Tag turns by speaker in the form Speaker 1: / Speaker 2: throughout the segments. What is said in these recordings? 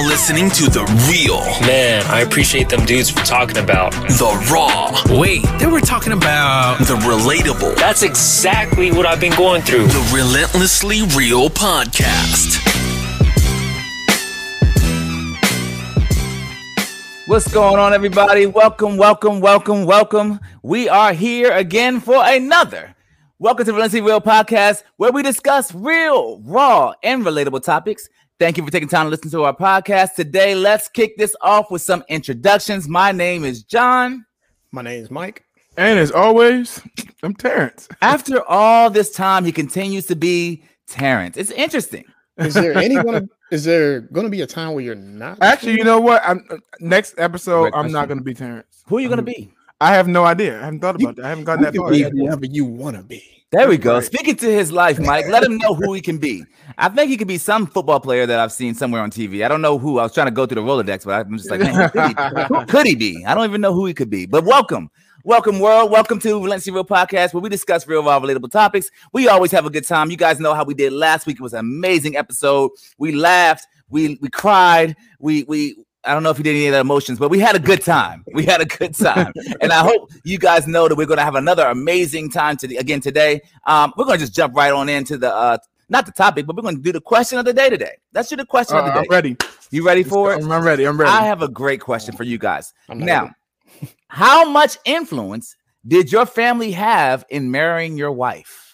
Speaker 1: now listening to the real,
Speaker 2: Man, I appreciate them dudes for talking about.
Speaker 1: the raw,
Speaker 3: Wait, they were talking about.
Speaker 1: the relatable,
Speaker 2: That's exactly what I've been going through.
Speaker 1: the relentlessly real podcast.
Speaker 4: What's going on, everybody? Welcome, welcome, welcome, welcome. We are here again for another Welcome to Relentlessly Real Podcast, where we discuss real, raw, and relatable topics. Thank you for taking time to listen to our podcast. Today, let's kick this off with some introductions. My name is John.
Speaker 5: My name is Mike.
Speaker 6: And as always, I'm Terrence.
Speaker 4: After all this time, he continues to be Terrence. It's interesting.
Speaker 5: Is there any gonna is there gonna be a time where you're not?
Speaker 6: Actually, you know what? I'm uh, next episode.
Speaker 4: Great
Speaker 6: I'm
Speaker 4: question.
Speaker 6: not going to be Terrence.
Speaker 4: Who are you going to be?
Speaker 6: I have no idea. I haven't thought
Speaker 5: You-
Speaker 6: about that. I haven't gotten that
Speaker 5: you
Speaker 6: far.
Speaker 5: can
Speaker 6: yet.
Speaker 5: be whoever you want to be.
Speaker 4: There we go. Speaking to his life, Mike, let him know who he can be. I think he could be some football player that I've seen somewhere on TV. I don't know who. I was trying to go through the Rolodex, but I'm just like, man, who could, he, who could he be? I don't even know who he could be. But welcome. Welcome, world. Welcome to Relentlessly Real Podcast, where we discuss real, raw, relatable topics. We always have a good time. You guys know how we did last week. It was an amazing episode. We laughed, we we cried, we we I don't know if you did any of the emotions, but we had a good time. We had a good time, and I hope you guys know that we're going to have another amazing time to again today. Um, we're going to just jump right on into the uh, not the topic, but we're going to do the question of the day today. That's your the question
Speaker 6: Uh,
Speaker 4: of the
Speaker 6: I'm
Speaker 4: day.
Speaker 6: ready.
Speaker 4: You ready for it?
Speaker 6: I'm, I'm ready. I'm ready.
Speaker 4: I have a great question for you guys. Now, how much influence did your family have in marrying your wife?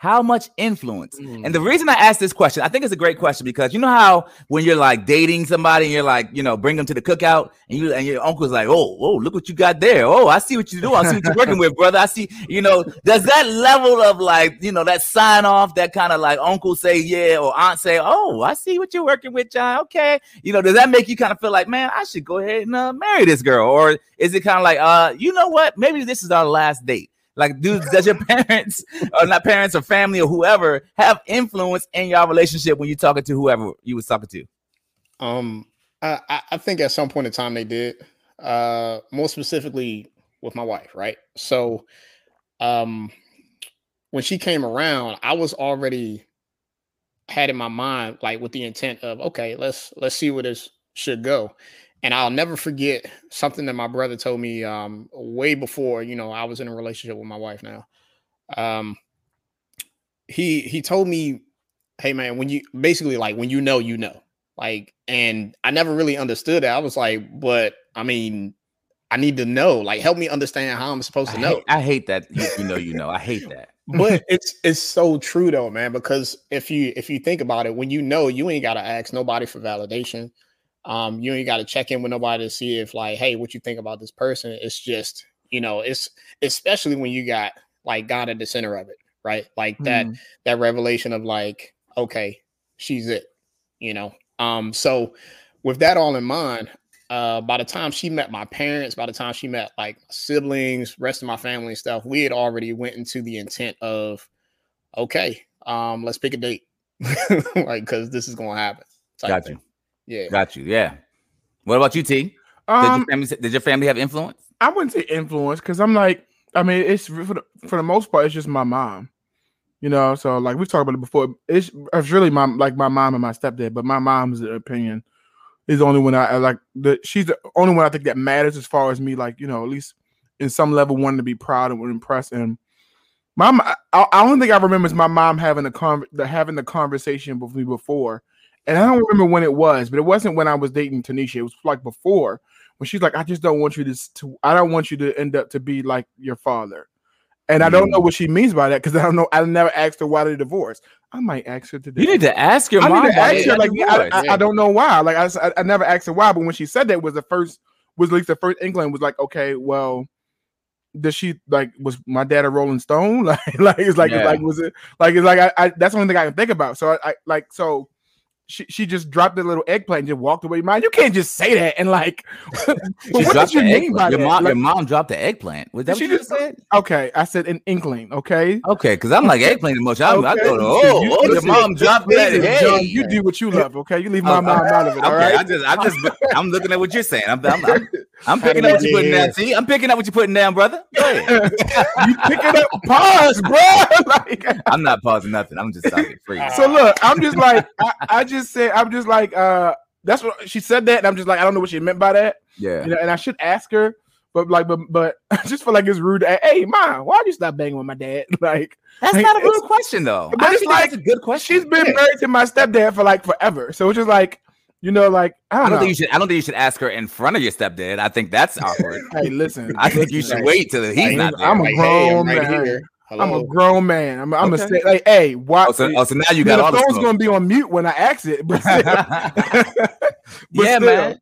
Speaker 4: How much influence? And the reason I asked this question, I think it's a great question because you know how when you're like dating somebody and you're like, you know, bring them to the cookout and you and your uncle's like, oh, oh, look what you got there. Oh, I see what you do. I see what you're working with, brother. I see, you know, does that level of like, you know, that sign off, that kind of like uncle say yeah or aunt say, oh, I see what you're working with, John. Okay, you know, does that make you kind of feel like, man, I should go ahead and uh, marry this girl, or is it kind of like, uh, you know what, maybe this is our last date? Like, dude, does your parents or not parents or family or whoever have influence in your relationship when you're talking to whoever you was talking to?
Speaker 5: Um, I- I think at some point in time they did. Uh, more specifically with my wife, right? So, um, when she came around, I was already had in my mind like with the intent of okay, let's let's see where this should go. And I'll never forget something that my brother told me um way before, you know, I was in a relationship with my wife now. Um he he told me, "Hey man, when you basically like when you know, you know." Like and I never really understood that. I was like, "But I mean, I need to know. Like help me understand how I'm supposed
Speaker 4: I
Speaker 5: to know."
Speaker 4: hate, I hate that. You, you know, you know. I hate that.
Speaker 5: but it's it's so true though, man. Because if you if you think about it, when you know, you ain't gotta ask nobody for validation. Um, you ain't gotta check in with nobody to see if like, hey, what you think about this person? It's just you know, it's especially when you got like God at the center of it, right? Like that
Speaker 6: Mm.
Speaker 5: that revelation of like, okay, she's it, you know. Um, so with that all in mind, uh, by the time she met my parents, by the time she met like my siblings, rest of my family and stuff, we had already went into the intent of, okay, um, let's pick a date, like because this is gonna happen. type
Speaker 4: Got
Speaker 5: thing. Yeah.
Speaker 4: Got you. Yeah. What about you, T? Did,
Speaker 6: Um,
Speaker 4: your family, did your family have influence?
Speaker 6: I wouldn't say influence because I'm like, I mean, it's for the, for the most part, it's just my mom. You know, so like we've talked about it before. It's it's really my like my mom and my stepdad, but my mom's opinion is the only one I, I like. The she's the only one I think that matters as far as me, like you know, at least in some level, wanting to be proud and impressed. And mom, I, I don't think I remember is my mom having a con having the conversation with me before, and I don't remember when it was, but it wasn't when I was dating Tanisha. It was like before when she's like, I just don't want you to, to I don't want you to end up to be like your father. And I don't mm. know what she means by that because I don't know. I never asked her why they divorced. I might ask her today.
Speaker 4: You need to ask your
Speaker 6: I
Speaker 4: mom.
Speaker 6: need to ask her. Like I. I, I don't know why. Like I, I never asked her why, but when she said that was the first was at least the first inkling was like, okay, well, does she like was my dad a Rolling Stone? Like like it's like
Speaker 4: Yeah.
Speaker 6: it's like was it like it's like I, I that's the only thing I can think about. So I, I like so. She, she just dropped the little eggplant and just walked away. Man, you can't just say that and like.
Speaker 4: She
Speaker 6: what
Speaker 4: dropped
Speaker 6: did
Speaker 4: the
Speaker 6: you mean by
Speaker 4: Your
Speaker 6: that?
Speaker 4: mom,
Speaker 6: Like,
Speaker 4: your mom dropped the eggplant. Was that
Speaker 6: She
Speaker 4: what you
Speaker 6: just-
Speaker 4: said?
Speaker 6: okay, I said an inkling. Okay,
Speaker 4: Okay, because I'm like eggplant emotion. I, I
Speaker 6: Okay.
Speaker 4: go, to, oh,
Speaker 6: You-
Speaker 4: oh, your mom dropped that. Hey.
Speaker 6: John, you do what you love. Okay, you leave my
Speaker 4: Oh,
Speaker 6: mom out of it. All
Speaker 4: Okay, I just, I just, I'm looking at what you're saying. I'm, I'm, I'm, I'm picking up what you're putting down. See, I'm picking up what you're putting down, brother.
Speaker 6: You pick it up, pause, bro. like,
Speaker 4: I'm not pausing nothing. I'm just talking free.
Speaker 6: so look, I'm just like, I, I just said, I'm just like, uh, that's what she said that, and I'm just like, I don't know what she meant by that.
Speaker 4: Yeah.
Speaker 6: You know, and I should ask her, but like, but but I just feel like it's rude. To, hey, mom, why'd you stop banging with my dad? Like,
Speaker 4: That's
Speaker 6: Like,
Speaker 4: not a
Speaker 6: it's-
Speaker 4: rude question though.
Speaker 6: But
Speaker 4: I
Speaker 6: it's
Speaker 4: think that's
Speaker 6: like,
Speaker 4: a good question.
Speaker 6: she's been
Speaker 5: Yeah.
Speaker 6: married to my stepdad for like forever, so it's just like, you know, like I
Speaker 4: I
Speaker 6: don't,
Speaker 4: don't
Speaker 6: know.
Speaker 4: think you should. I don't think you should ask her in front of your stepdad. I think that's awkward.
Speaker 6: hey, listen,
Speaker 4: I think you should
Speaker 6: Like,
Speaker 4: wait till he's
Speaker 5: Like,
Speaker 4: not there.
Speaker 6: I'm a
Speaker 5: Like, hey, I'm
Speaker 6: grown
Speaker 5: right
Speaker 6: man.
Speaker 5: here.
Speaker 6: I'm a grown man. I'm, I'm
Speaker 4: Okay.
Speaker 6: gonna say like, hey, why?
Speaker 4: oh, so, oh, so now you
Speaker 6: you
Speaker 4: got
Speaker 6: know,
Speaker 4: all
Speaker 6: the
Speaker 4: the
Speaker 6: phone's gonna be on mute when I ask it. But still, but
Speaker 4: yeah,
Speaker 6: still.
Speaker 4: man.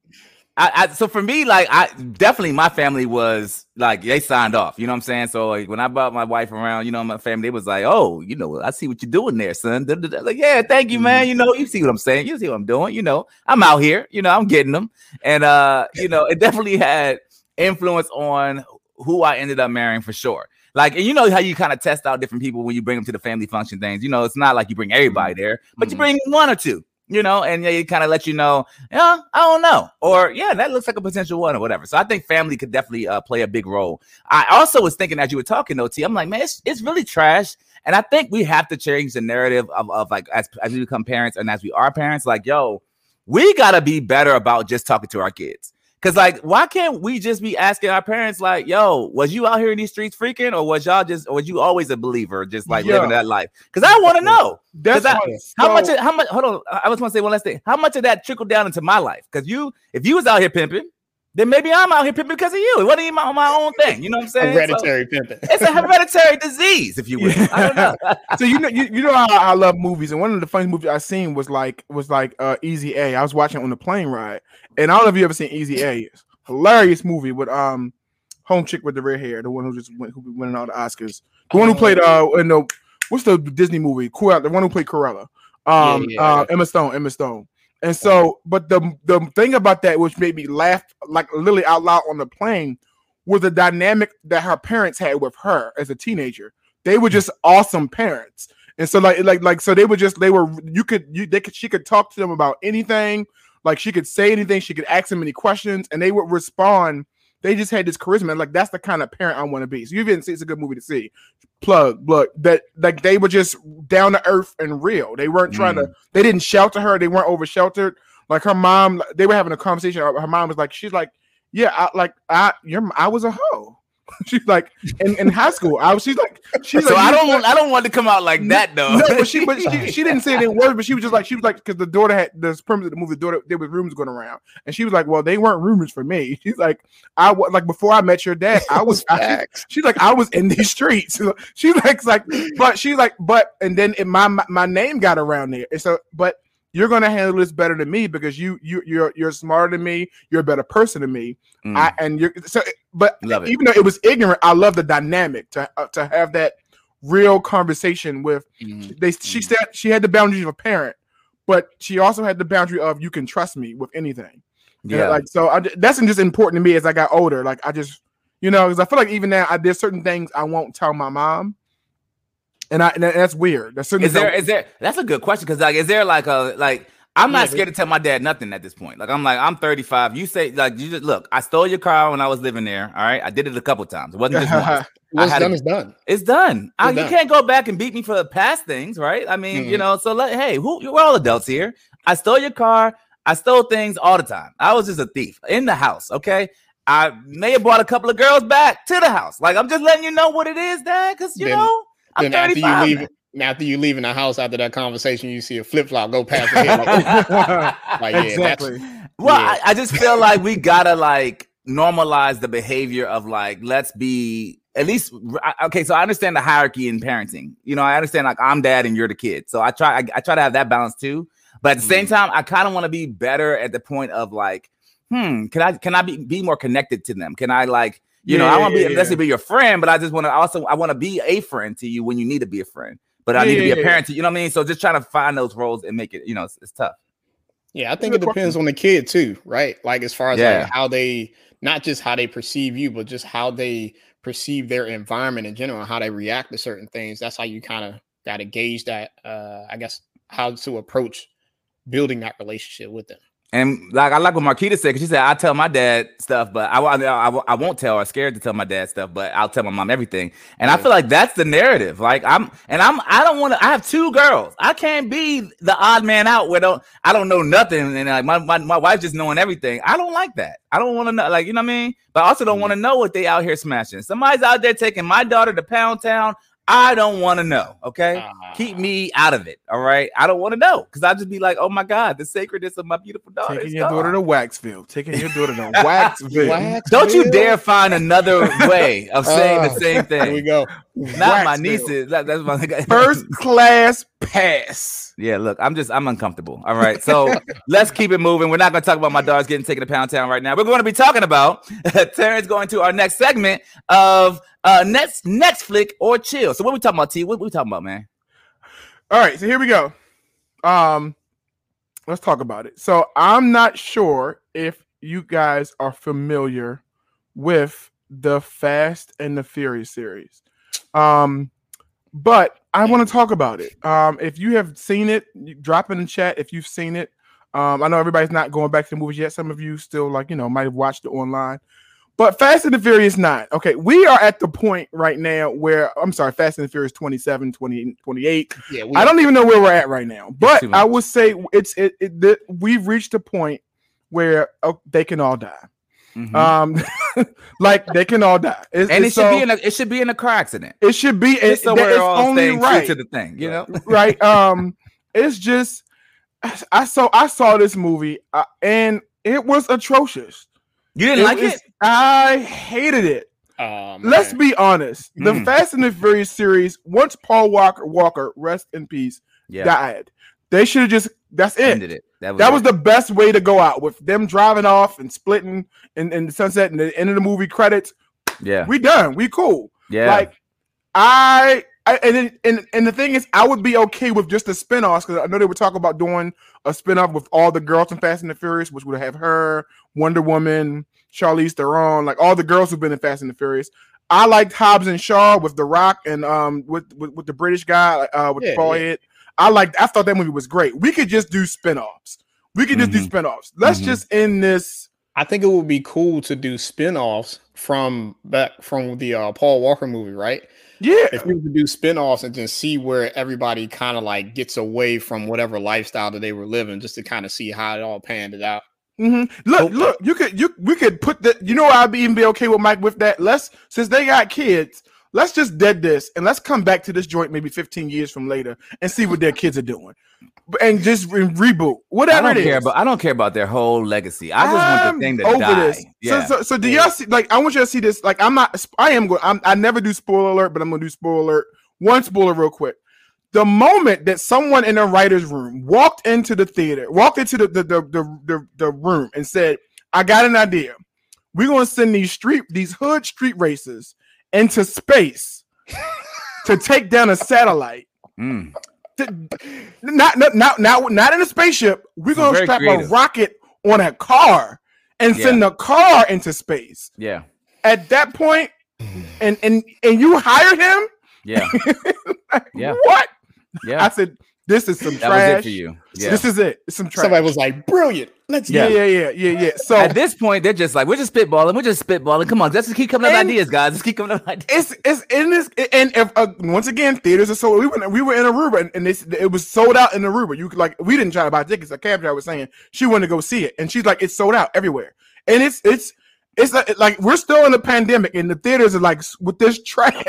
Speaker 4: I, I so for me, like I definitely my family was like they signed off. You know what I'm saying? So like when I brought my wife around, you know, my family they was like, oh, you know, I see what you're doing there, son. Like, yeah, thank you, man. You know, you see what I'm saying. You see what I'm doing. You know, I'm out here. You know, I'm getting them, and uh, you know, it definitely had influence on who I ended up marrying for sure. Like, and you know how you kind of test out different people when you bring them to the family function things. You know, it's not like you bring everybody there, but you
Speaker 5: Mhm.
Speaker 4: bring one or two. You know, and they kind of let you know, yeah, I don't know, or yeah, that looks like a potential one or whatever. So I think family could definitely uh, play a big role. I also was thinking as you were talking, though, T, I'm like, man, it's, it's really trash. And I think we have to change the narrative of, of like as, as we become parents and as we are parents, like, yo, we gotta be better about just talking to our kids. Cause like, why can't we just be asking our parents, like, yo, was you out here in these streets freaking, or was y'all just, or was you always a believer, just like living that life? Cause I want to know.
Speaker 6: That's
Speaker 4: 'Cause I- How much? How much? Hold on. I just want to say one last thing. How much of that trickled down into my life? Because you, if you was out here pimping, then maybe I'm out here pimping because of you. It wasn't even my, my own thing. You know what I'm saying? So,
Speaker 5: Hereditary pimping.
Speaker 4: it's a hereditary disease, if you will. I don't know.
Speaker 6: so you know you, you know how I love movies, and one of the funniest movies I seen was like was like uh Easy A. I was watching it on the plane ride, and I don't know if you ever seen Easy A. Hilarious movie with um home chick with the red hair, the one who just went who winning all the Oscars, the one who played uh in the what's the Disney movie? Cruella, the one who played Corella. Um,
Speaker 5: Yeah, yeah,
Speaker 6: uh,
Speaker 5: yeah.
Speaker 6: Emma Stone, Emma Stone. And so, but the the thing about that which made me laugh like literally out loud on the plane was the dynamic that her parents had with her as a teenager. They were just awesome parents. And so like like like so they were just they were you could you they could she could talk to them about anything, like she could say anything, she could ask them any questions, and they would respond. They just had this charisma. Like that's the kind of parent I want to be. So you didn't see it's a good movie to see. Plug, plug that like they were just down to earth and real. They weren't trying to, mm. they didn't shelter her, they weren't over sheltered. Like her mom, they were having a conversation. Her mom was like, she's like, Yeah, I like I you're I was a hoe. she's like in, in high school. I was she's like she's
Speaker 4: So
Speaker 6: like
Speaker 4: I don't want. I don't want to come out like that though.
Speaker 6: no, but she but she, she didn't say it in words, but she was just like she was like because the daughter had the premise of the movie, the daughter there was rumors going around, and she was like, "Well, they weren't rumors for me." She's like, "I was like before I met your dad, I was." I, she's like, "I was in these streets." She's like, like, but she's like, but and then it, my my my name got around there, and so but. You're gonna handle this better than me because you you you're you're smarter than me. You're a better person than me.
Speaker 4: Mm,
Speaker 6: I and you're so. But even though it was ignorant, I love the dynamic to uh, to have that real conversation with
Speaker 5: Mhm.
Speaker 6: they she said she had the boundaries of a parent, but she also had the boundary of you can trust me with anything. Yeah,
Speaker 4: yeah.
Speaker 6: like so I, that's just important to me as I got older. Like I just you know because I feel like even now I, there's certain things I won't tell my mom, and I and that's weird. That's certain
Speaker 4: Is there?
Speaker 6: things
Speaker 4: Is there? That's a good question because like, is there like a like? I'm not
Speaker 5: but-
Speaker 4: scared to tell my dad nothing at this point. Like I'm like I'm 35. You say like you just look. I stole your car when I was living there. All right, I did it a couple times. It wasn't just
Speaker 6: I
Speaker 4: once.
Speaker 5: What's
Speaker 4: had
Speaker 5: done
Speaker 4: a-
Speaker 5: is done.
Speaker 4: It's done. I,
Speaker 5: It's
Speaker 4: you can't go back and beat me for the past things, right? I mean, you
Speaker 5: Mhm.
Speaker 4: know. So let hey, who we're all adults here. I stole your car. I stole things all the time. I was just a thief in the house. Okay. I may have brought a couple of girls back to the house. Like I'm just letting you know what it is, Dad. Because you
Speaker 5: Then-
Speaker 4: know I'm
Speaker 5: then after you leave,
Speaker 4: man.
Speaker 5: after you leave in the house after that conversation, you see a flip flop go past your head. Like, like, yeah,
Speaker 6: exactly.
Speaker 4: Well,
Speaker 5: Yeah.
Speaker 4: I, I just feel like we gotta like normalize the behavior of like let's be at least okay. So I understand the hierarchy in parenting. You know, I understand like I'm dad and you're the kid. So I try I, I try to have that balance too. But at the same
Speaker 5: Mhm.
Speaker 4: time, I kind of want to be better at the point of like, hmm, can I can I be be more connected to them? Can I like you know, I want to be
Speaker 6: yeah.
Speaker 4: let's say be your friend, but I just want to also I want to be a friend to you when you need to be a friend. But I
Speaker 6: Yeah,
Speaker 4: need to be
Speaker 6: yeah,
Speaker 4: a
Speaker 6: yeah.
Speaker 4: parent to you know what I mean. So just trying to find those roles and make it you know it's, it's tough.
Speaker 5: Yeah, I think it depends on the kid too, right? Like as far as
Speaker 4: Yeah.
Speaker 5: like how they not just how they perceive you, but just how they perceive their environment in general, how they react to certain things. That's how you kind of got to gauge that. Uh, I guess how to approach building that relationship with them.
Speaker 4: And like I like what Marquita said, because she said I tell my dad stuff, but I, I, I, I won't tell. I'm scared to tell my dad stuff, but I'll tell my mom everything. And I feel like that's the narrative. Like I'm, and I'm, I don't want to. I have two girls. I can't be the odd man out where don't I don't know nothing, and like my my, my wife just knowing everything. I don't like that. I don't want to know, like you know what I mean. But I also don't mm-hmm. want to know what they out here smashing. Somebody's out there taking my daughter to Pound Town. I don't want to know. Okay, keep me out of it. All right, I don't want to know because I'll just be like, oh my god, the sacredness of my beautiful daughter.
Speaker 6: Taking
Speaker 4: is
Speaker 6: your daughter to
Speaker 4: gone.
Speaker 6: Waxville. Taking your daughter to Waxville.
Speaker 4: Don't you dare find another way of saying the
Speaker 5: Uh,
Speaker 4: same
Speaker 5: There we go.
Speaker 4: Not my nieces. That, that's my
Speaker 6: First class pass.
Speaker 4: Yeah, look, I'm just I'm uncomfortable. All right, so let's keep it moving. We're not going to talk about my dogs getting taken to Pound Town right now. We're going to be talking about Terrence going to our next segment of uh next next flick or chill. So what we talking about? T? What we talking about, man?
Speaker 6: All right, so here we go. Um, let's talk about it. So I'm not sure if you guys are familiar with the Fast and the Furious series. Um, but I want to talk about it. Um, if you have seen it, drop in the chat if you've seen it. Um, I know everybody's not going back to the movies yet. Some of you still like, you know, might have watched it online. But Fast and the Furious 9. Okay, we are at the point right now where I'm sorry, Fast and the Furious 27, 28, 28
Speaker 5: Yeah, we
Speaker 6: I don't even know where we're at right now, but I would say it's it, it we've reached a point where oh, they can all die.
Speaker 4: Mhm.
Speaker 6: Um, like they can all die, It's-
Speaker 4: and it should
Speaker 6: so-
Speaker 4: be in a it should be in a car accident.
Speaker 6: it should be
Speaker 4: Just
Speaker 6: it,
Speaker 4: so
Speaker 6: that-
Speaker 4: we're
Speaker 6: it's only right,
Speaker 4: to the thing, you know.
Speaker 6: right? Um, it's just I saw I saw this movie uh, and it was atrocious.
Speaker 4: You didn't like
Speaker 6: was-
Speaker 4: it?
Speaker 6: I hated it.
Speaker 5: Um,
Speaker 6: Let's be honest. The
Speaker 4: Mm.
Speaker 6: Fast and the Furious series, once Paul Walker Walker, rest in peace,
Speaker 4: Yeah,
Speaker 6: died, they should have just that's it.
Speaker 4: ended it. That was,
Speaker 6: That was the best way to go out with them driving off and splitting in, in the sunset and the end of the movie credits.
Speaker 4: yeah,
Speaker 6: We done. We cool.
Speaker 4: yeah.
Speaker 6: Like I, I and, and and the thing is, I would be okay with just the spin-offs because I know they were talking about doing a spin-off with all the girls in Fast and the Furious, which would have her, Wonder Woman, Charlize Theron, like all the girls who've been in Fast and the Furious. I liked Hobbs and Shaw with The Rock and um with with, with the British guy uh with
Speaker 5: Yeah,
Speaker 6: the bald
Speaker 5: yeah.
Speaker 6: head. I liked I thought that movie was great. We could just do spin-offs. We could just do
Speaker 4: Mhm.
Speaker 6: spin-offs. Let's
Speaker 4: Mhm.
Speaker 6: just end this.
Speaker 5: I think it would be cool to do spin-offs from back from the uh, Paul Walker movie, right?
Speaker 6: Yeah.
Speaker 5: If we were to do spin-offs and just see where everybody kind of like gets away from whatever lifestyle that they were living, just to kind of see how it all panned it out.
Speaker 6: hmm Look,
Speaker 5: Okay.
Speaker 6: look, you could you we could put that. You know, I'd be even be okay with Mike with that. Let's since they got kids, let's just dead this and let's come back to this joint maybe 15 years from later and see what their kids are doing, and just re- reboot
Speaker 4: I don't
Speaker 6: it is.
Speaker 4: care about I don't care about their whole legacy. I just want
Speaker 6: I'm
Speaker 4: the thing to
Speaker 6: over
Speaker 4: die.
Speaker 6: this.
Speaker 4: Yeah.
Speaker 6: So, so, so do
Speaker 5: Yeah.
Speaker 6: y'all see? Like, I want you to see this. Like, I'm not. I am going. I'm, I never do spoiler alert, but I'm gonna do spoiler alert. One spoiler, real quick. The moment that someone in the writers' room walked into the theater, walked into the the the the, the, the room, and said, "I got an idea. We're gonna send these street these hood street racers into space to take down a satellite."
Speaker 4: Mm.
Speaker 6: Th- not not not not, not in a spaceship. We're gonna
Speaker 4: very
Speaker 6: strap
Speaker 4: creative.
Speaker 6: a rocket on a car and send the car into space.
Speaker 4: Yeah.
Speaker 6: At that point, and and and you hired him.
Speaker 4: Yeah. Yeah.
Speaker 6: What?
Speaker 4: Yeah.
Speaker 6: I said, this is some
Speaker 4: that was it
Speaker 6: trash.
Speaker 4: for you. Yeah.
Speaker 6: This is it. It's some trash.
Speaker 5: Somebody was like, "Brilliant, let's
Speaker 6: yeah,
Speaker 5: do
Speaker 6: yeah, yeah, yeah, yeah. So
Speaker 4: At this point, they're just like, we're just spitballing. We're just spitballing. Come on, let's just keep coming up with ideas, guys. Let's keep coming up with ideas.
Speaker 6: it's it's in this and if uh, once again theaters are sold. We were we were in Aruba and, and this it was sold out in Aruba. You could like we didn't try to buy tickets. A cab driver was saying she wanted to go see it, and she's like it's sold out everywhere. And it's it's it's like, like we're still in a pandemic, and the theaters are like with this trash.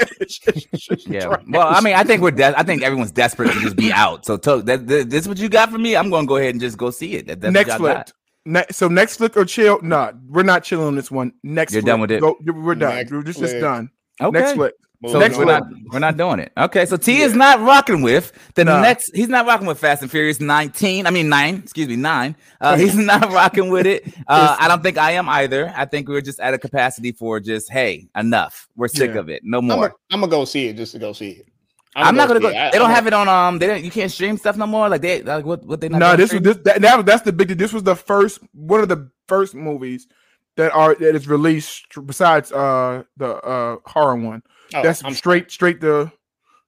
Speaker 4: Yeah.
Speaker 6: Trash.
Speaker 4: Well, I mean, I think we're. De- I think everyone's desperate to just be out. So, to- that, that, this is what you got for me. I'm going to go ahead and just go see it. That,
Speaker 6: next
Speaker 4: what I
Speaker 6: flick. Ne- so next flick or chill? Nah, we're not chilling on this one. Next,
Speaker 4: You're
Speaker 6: flick.
Speaker 4: done with it?
Speaker 6: Go- we're done.
Speaker 5: Next
Speaker 6: We're just, just done.
Speaker 4: Okay.
Speaker 6: Next flick.
Speaker 4: So
Speaker 6: Next
Speaker 4: we're not we're not doing it. Okay, so T is not rocking with the
Speaker 6: Nah.
Speaker 4: next. He's not rocking with Fast and Furious 19. I mean nine. Excuse me, nine. Uh, he's not rocking with it. Uh, I don't think I am either. I think we're just at a capacity for just hey, enough. We're sick
Speaker 6: Yeah.
Speaker 4: of it. No more.
Speaker 5: I'm gonna go see it just to go see it.
Speaker 4: I'm, not gonna go.
Speaker 5: it.
Speaker 4: They don't have it on. Um, they don't. You can't stream stuff no more. Like they like what? What they not?
Speaker 6: No, this was this that, that that's the big. This was the first one of the first movies that are that is released besides uh the uh horror one.
Speaker 5: Oh,
Speaker 6: that's
Speaker 5: I'm-
Speaker 6: straight straight to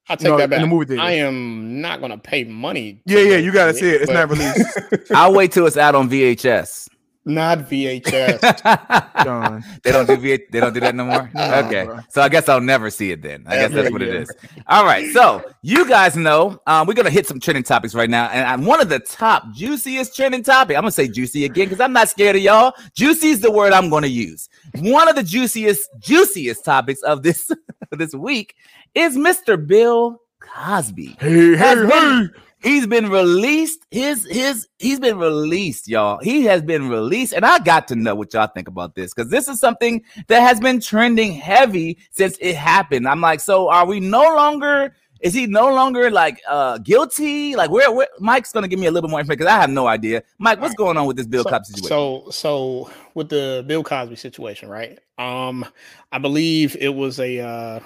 Speaker 5: I take
Speaker 6: No,
Speaker 5: that
Speaker 6: in
Speaker 5: back.
Speaker 6: the movie theater.
Speaker 5: I am not gonna pay money.
Speaker 6: Yeah, yeah, you gotta
Speaker 5: see
Speaker 6: see it. It's
Speaker 5: but
Speaker 6: not released.
Speaker 4: I'll wait till it's out on VHS.
Speaker 5: Not VHS.
Speaker 6: John.
Speaker 4: they don't do V- they don't do that no more.
Speaker 6: No,
Speaker 4: okay,
Speaker 6: bro.
Speaker 4: so I guess I'll never see it then. I guess that's what it
Speaker 5: again.
Speaker 4: is. All right, so you guys know um, we're gonna hit some trending topics right now, and I'm one of the top juiciest trending topic. I'm gonna say juicy again because I'm not scared of y'all. Juicy is the word I'm gonna use. One of the juiciest juiciest topics of this this week is Mr. Bill Cosby.
Speaker 6: Hey,
Speaker 4: Has
Speaker 6: hey,
Speaker 4: been-
Speaker 6: hey.
Speaker 4: He's been released. His his he's been released, y'all. He has been released, and I got to know what y'all think about this because this is something that has been trending heavy since it happened. I'm like, so are we no longer? Is he no longer like uh guilty? Like, where? where Mike's gonna give me a little bit more information because I have no idea. Mike, what's going on with this Bill
Speaker 5: so,
Speaker 4: Cosby situation?
Speaker 5: so so with the Bill Cosby situation, right? Um, I believe it was a uh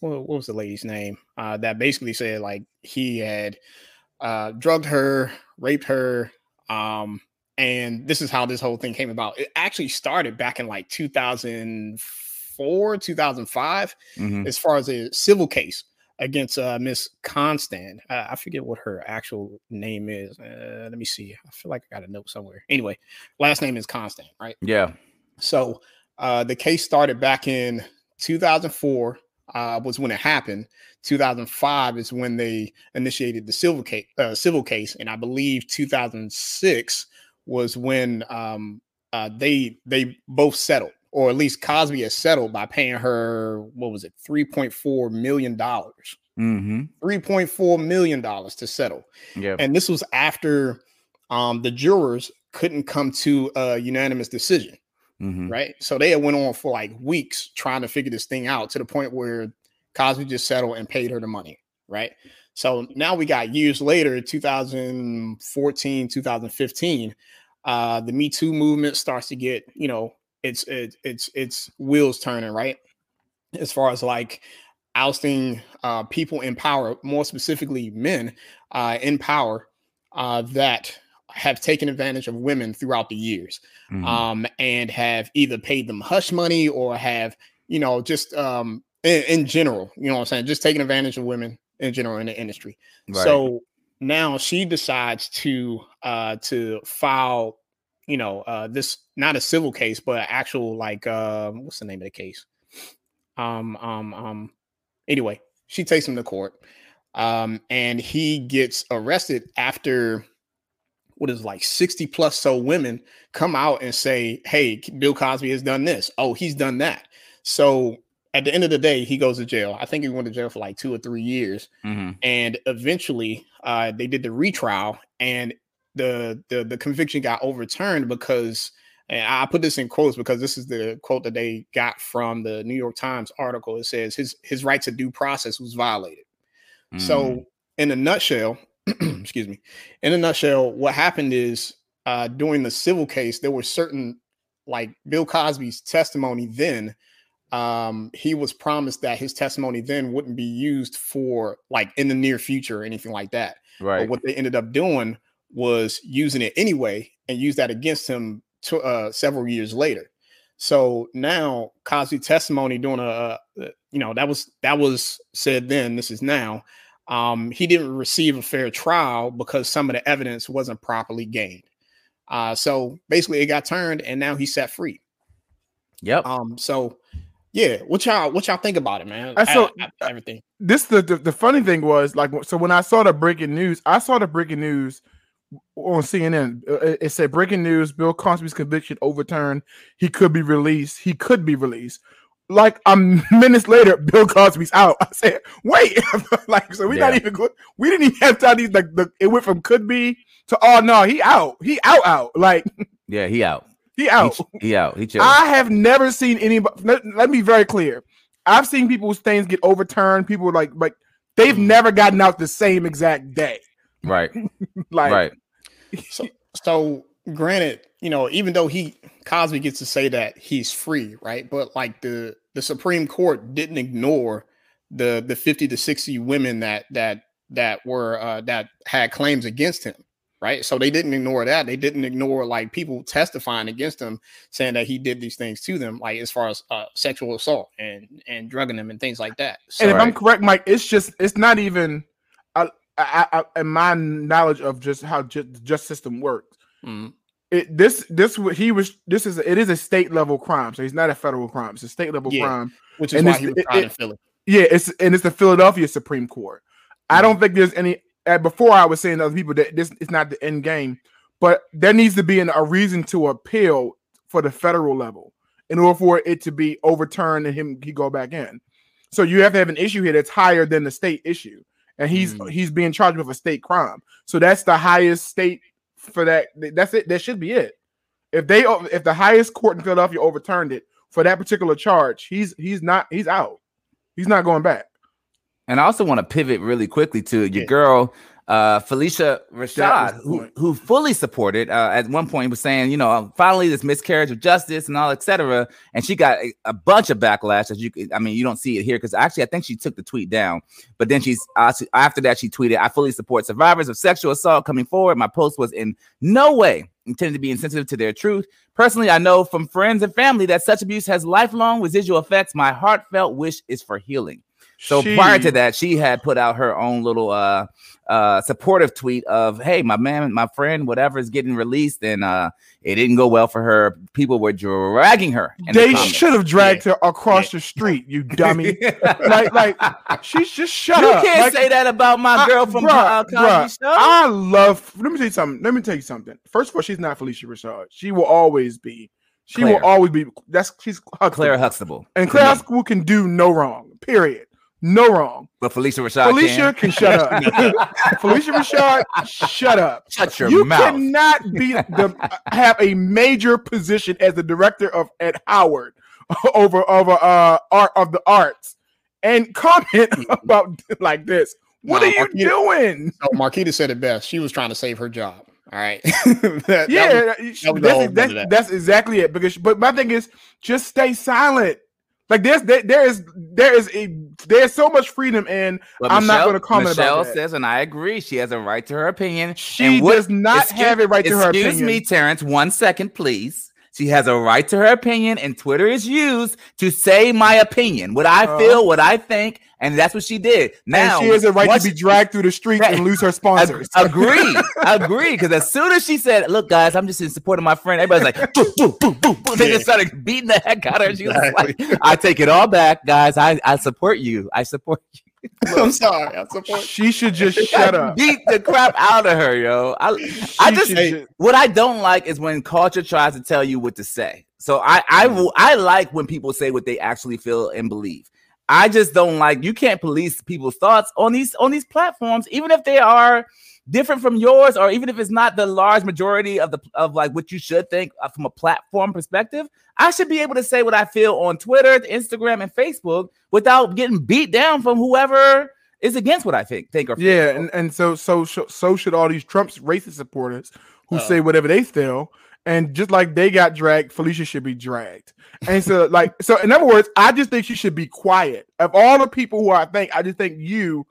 Speaker 5: what, what was the lady's name? Uh that basically said like he had uh drugged her, raped her, um, and this is how this whole thing came about. It actually started back in like 2004, 2005,
Speaker 4: Mhm.
Speaker 5: as far as a civil case against uh Miss Constand. Uh, I forget what her actual name is. Uh, let me see. I feel like I got a note somewhere. Anyway, last name is Constand, right?
Speaker 4: Yeah.
Speaker 5: So uh, the case started back in 2004 uh, was when it happened. 2005 is when they initiated the civil case, uh, civil case, and I believe 2006 was when um, uh, they they both settled, or at least Cosby has settled by paying her what was it, 3.4 million dollars,
Speaker 4: Mm-hmm.
Speaker 5: 3.4 million dollars to settle
Speaker 4: Yeah.
Speaker 5: and this was after um, the jurors couldn't come to a unanimous decision
Speaker 4: mm-hmm.
Speaker 5: right so they went on for like weeks trying to figure this thing out to the point where cosby just settled and paid her the money right so now we got years later 2014 2015 uh the me too movement starts to get you know it's it's it's it's wheels turning right as far as like ousting uh, people in power, more specifically men uh, in power uh, that have taken advantage of women throughout the years
Speaker 4: Mhm.
Speaker 5: um, and have either paid them hush money or have, you know, just um, in, in general, you know what I'm saying, just taking advantage of women in general in the industry.
Speaker 4: Right.
Speaker 5: So now she decides to uh, to file, you know, uh, this not a civil case, but actual like uh, what's the name of the case? Um, um, um. Anyway, she takes him to court, um, and he gets arrested after what is like 60 plus so women come out and say, Hey, Bill Cosby has done this. Oh, he's done that. So at the end of the day, he goes to jail. I think he went to jail for like two or three years.
Speaker 4: Mhm.
Speaker 5: And eventually uh, they did the retrial and the, the the conviction got overturned because and I put this in quotes because this is the quote that they got from the New York Times article. It says his his right to due process was violated.
Speaker 4: Mhm.
Speaker 5: So, in a nutshell, excuse me, in a nutshell, what happened is uh, during the civil case, there were certain, like Bill Cosby's testimony then, um, he was promised that his testimony then wouldn't be used for like in the near future or anything like that.
Speaker 4: right.
Speaker 5: But what they ended up doing was using it anyway and use that against him to, uh, several years later. So now Cosby testimony doing a, uh, you know, that was that was said then. This is now. Um, he didn't receive a fair trial because some of the evidence wasn't properly gained. Uh, so basically, it got turned, and now he's set free.
Speaker 4: Yep.
Speaker 5: Um, so yeah, what y'all what y'all think about it, man?
Speaker 6: I saw-
Speaker 5: I- I- everything.
Speaker 6: this the, the the funny thing was like so when I saw the breaking news, I saw the breaking news on CNN. Uh, It, said breaking news: Bill Cosby's conviction overturned. He could be released. He could be released. Like a minutes later, Bill Cosby's out. I said, "Wait, like so we not
Speaker 4: Yeah.
Speaker 6: even good. We didn't even have time. These like the it went from could be to oh no, he out. He out out. Like
Speaker 4: Yeah, he out.
Speaker 6: he
Speaker 4: He,
Speaker 6: out.
Speaker 4: ch- he out. He.
Speaker 6: I have never seen anybody. Let, let me be very clear. I've seen people's things get overturned. People like like they've
Speaker 5: Mhm.
Speaker 6: never gotten out the same exact day.
Speaker 4: Right.
Speaker 6: Like
Speaker 4: right.
Speaker 5: So, so granted, you know, even though he Cosby gets to say that he's free, right? But like the the Supreme Court didn't ignore the the 50 to 60 women that that that were uh that had claims against him. right? So they didn't ignore that. They didn't ignore like people testifying against him, saying that he did these things to them, like as far as uh, sexual assault and and drugging them and things like that. So,
Speaker 6: and if I'm correct, Mike, it's just it's not even, I, I, in my knowledge of just how ju- the justice system works.
Speaker 5: Mhm.
Speaker 6: It this this he was this is it is a state level crime, so he's not a federal crime. It's a state level
Speaker 5: Yeah.
Speaker 6: crime.
Speaker 5: which is
Speaker 6: and
Speaker 5: why he was
Speaker 6: it-
Speaker 5: tried
Speaker 6: it-
Speaker 5: in Philly.
Speaker 6: Yeah, it's and it's the Philadelphia Supreme Court. I don't think there's any. Uh, before I was saying to other people that this is not the end game, but there needs to be an, a reason to appeal for the federal level in order for it to be overturned and him he go back in. So you have to have an issue here that's higher than the state issue, and he's
Speaker 5: Mm.
Speaker 6: he's being charged with a state crime. So that's the highest state for that. That's it. That should be it. If they if the highest court in Philadelphia overturned it for that particular charge, he's he's not he's out. He's not going back.
Speaker 4: And I also want to pivot really quickly to your
Speaker 5: Yeah.
Speaker 4: girl, uh, Phylicia Rashad,
Speaker 6: That was the
Speaker 4: who, who fully supported. Uh, at one point, was saying, you know, finally this miscarriage of justice and all, etc. And she got a, a bunch of backlash. As you, could- I mean, you don't see it here because actually, I think she took the tweet down. But then she's uh, she- after that, she tweeted, "I fully support survivors of sexual assault coming forward. My post was in no way intended to be insensitive to their truth. Personally, I know from friends and family that such abuse has lifelong residual effects. My heartfelt wish is for healing." So prior to that, she had put out her own little uh uh supportive tweet of hey, my man, my friend, whatever is getting released, and uh it didn't go well for her. People were dragging her. the
Speaker 6: They
Speaker 4: comments.
Speaker 6: should have dragged her across the street, you dummy. like, like she's just shut
Speaker 4: you
Speaker 6: up.
Speaker 4: can't
Speaker 6: Like,
Speaker 4: say that about my
Speaker 6: I-
Speaker 4: girl from
Speaker 6: bruh,
Speaker 4: uh,
Speaker 6: bruh. I love. Let me tell you something. Let me tell you something. First of all, she's not Phylicia Rashad. She will always be. She
Speaker 4: Claire.
Speaker 6: will always be. That's she's Huxtable.
Speaker 4: Claire Huxtable.
Speaker 6: and Claire. Huxtable can do no wrong. Period. No wrong.
Speaker 4: but Phylicia Rashad.
Speaker 6: Phylicia
Speaker 4: can.
Speaker 6: can shut up. Phylicia Rashad, shut up.
Speaker 4: Shut your
Speaker 6: you
Speaker 4: mouth.
Speaker 6: cannot be the have a major position as the director of at Howard over over uh art of the arts and comment about like this. What
Speaker 5: No,
Speaker 6: are you
Speaker 5: Marquita-
Speaker 6: doing?
Speaker 5: So Marquita said it best. She was trying to save her job. All right. That- that was-
Speaker 6: Yeah,
Speaker 5: that was
Speaker 6: that's, that's,
Speaker 5: that.
Speaker 6: that's exactly it. Because, but my thing is, just stay silent. Like there's there, there is there is a there's so much freedom in
Speaker 4: But
Speaker 6: I'm not gonna comment about
Speaker 4: Michelle says, and I agree, she has a right to her opinion.
Speaker 6: She
Speaker 4: And what-
Speaker 6: does not
Speaker 4: excuse-
Speaker 6: have a right to her opinion.
Speaker 4: Excuse me, Terrence. One second, please. She has a right to her opinion, and Twitter is used to say my opinion, what I
Speaker 6: Uh-huh.
Speaker 4: feel, what I think, and that's what she did. Now
Speaker 6: and she has a right to be dragged through the streets and lose her
Speaker 4: Ag-
Speaker 6: sponsors.
Speaker 4: Agree, agree. Because as soon as she said, "Look, guys, I'm just in support of my friend," everybody's like, "Boo, boo, boo, boo, boo." They just started beating the heck out of her. She was like, "I take it all back, guys. I, I support you. I support you."
Speaker 5: I'm sorry. I support.
Speaker 6: She should just shut up.
Speaker 4: Beat the crap out of her, yo. I, I just
Speaker 6: should
Speaker 4: what I don't like is when culture tries to tell you what to say. So I I
Speaker 6: Mm.
Speaker 4: I like when people say what they actually feel and believe. I just don't like you can't police people's thoughts on these on these platforms, even if they are different from yours, or even if it's not the large majority of the of like what you should think uh, from a platform perspective. I should be able to say what I feel on Twitter, Instagram, and Facebook without getting beat down from whoever is against what I think think or feel.
Speaker 6: Yeah, and, and so so so so should all these Trump's racist supporters who
Speaker 5: Uh.
Speaker 6: say whatever they feel. And just like they got dragged, Phylicia should be dragged. And so, like, so in other words, I just think she should be quiet. Of all the people who I think, I just think you,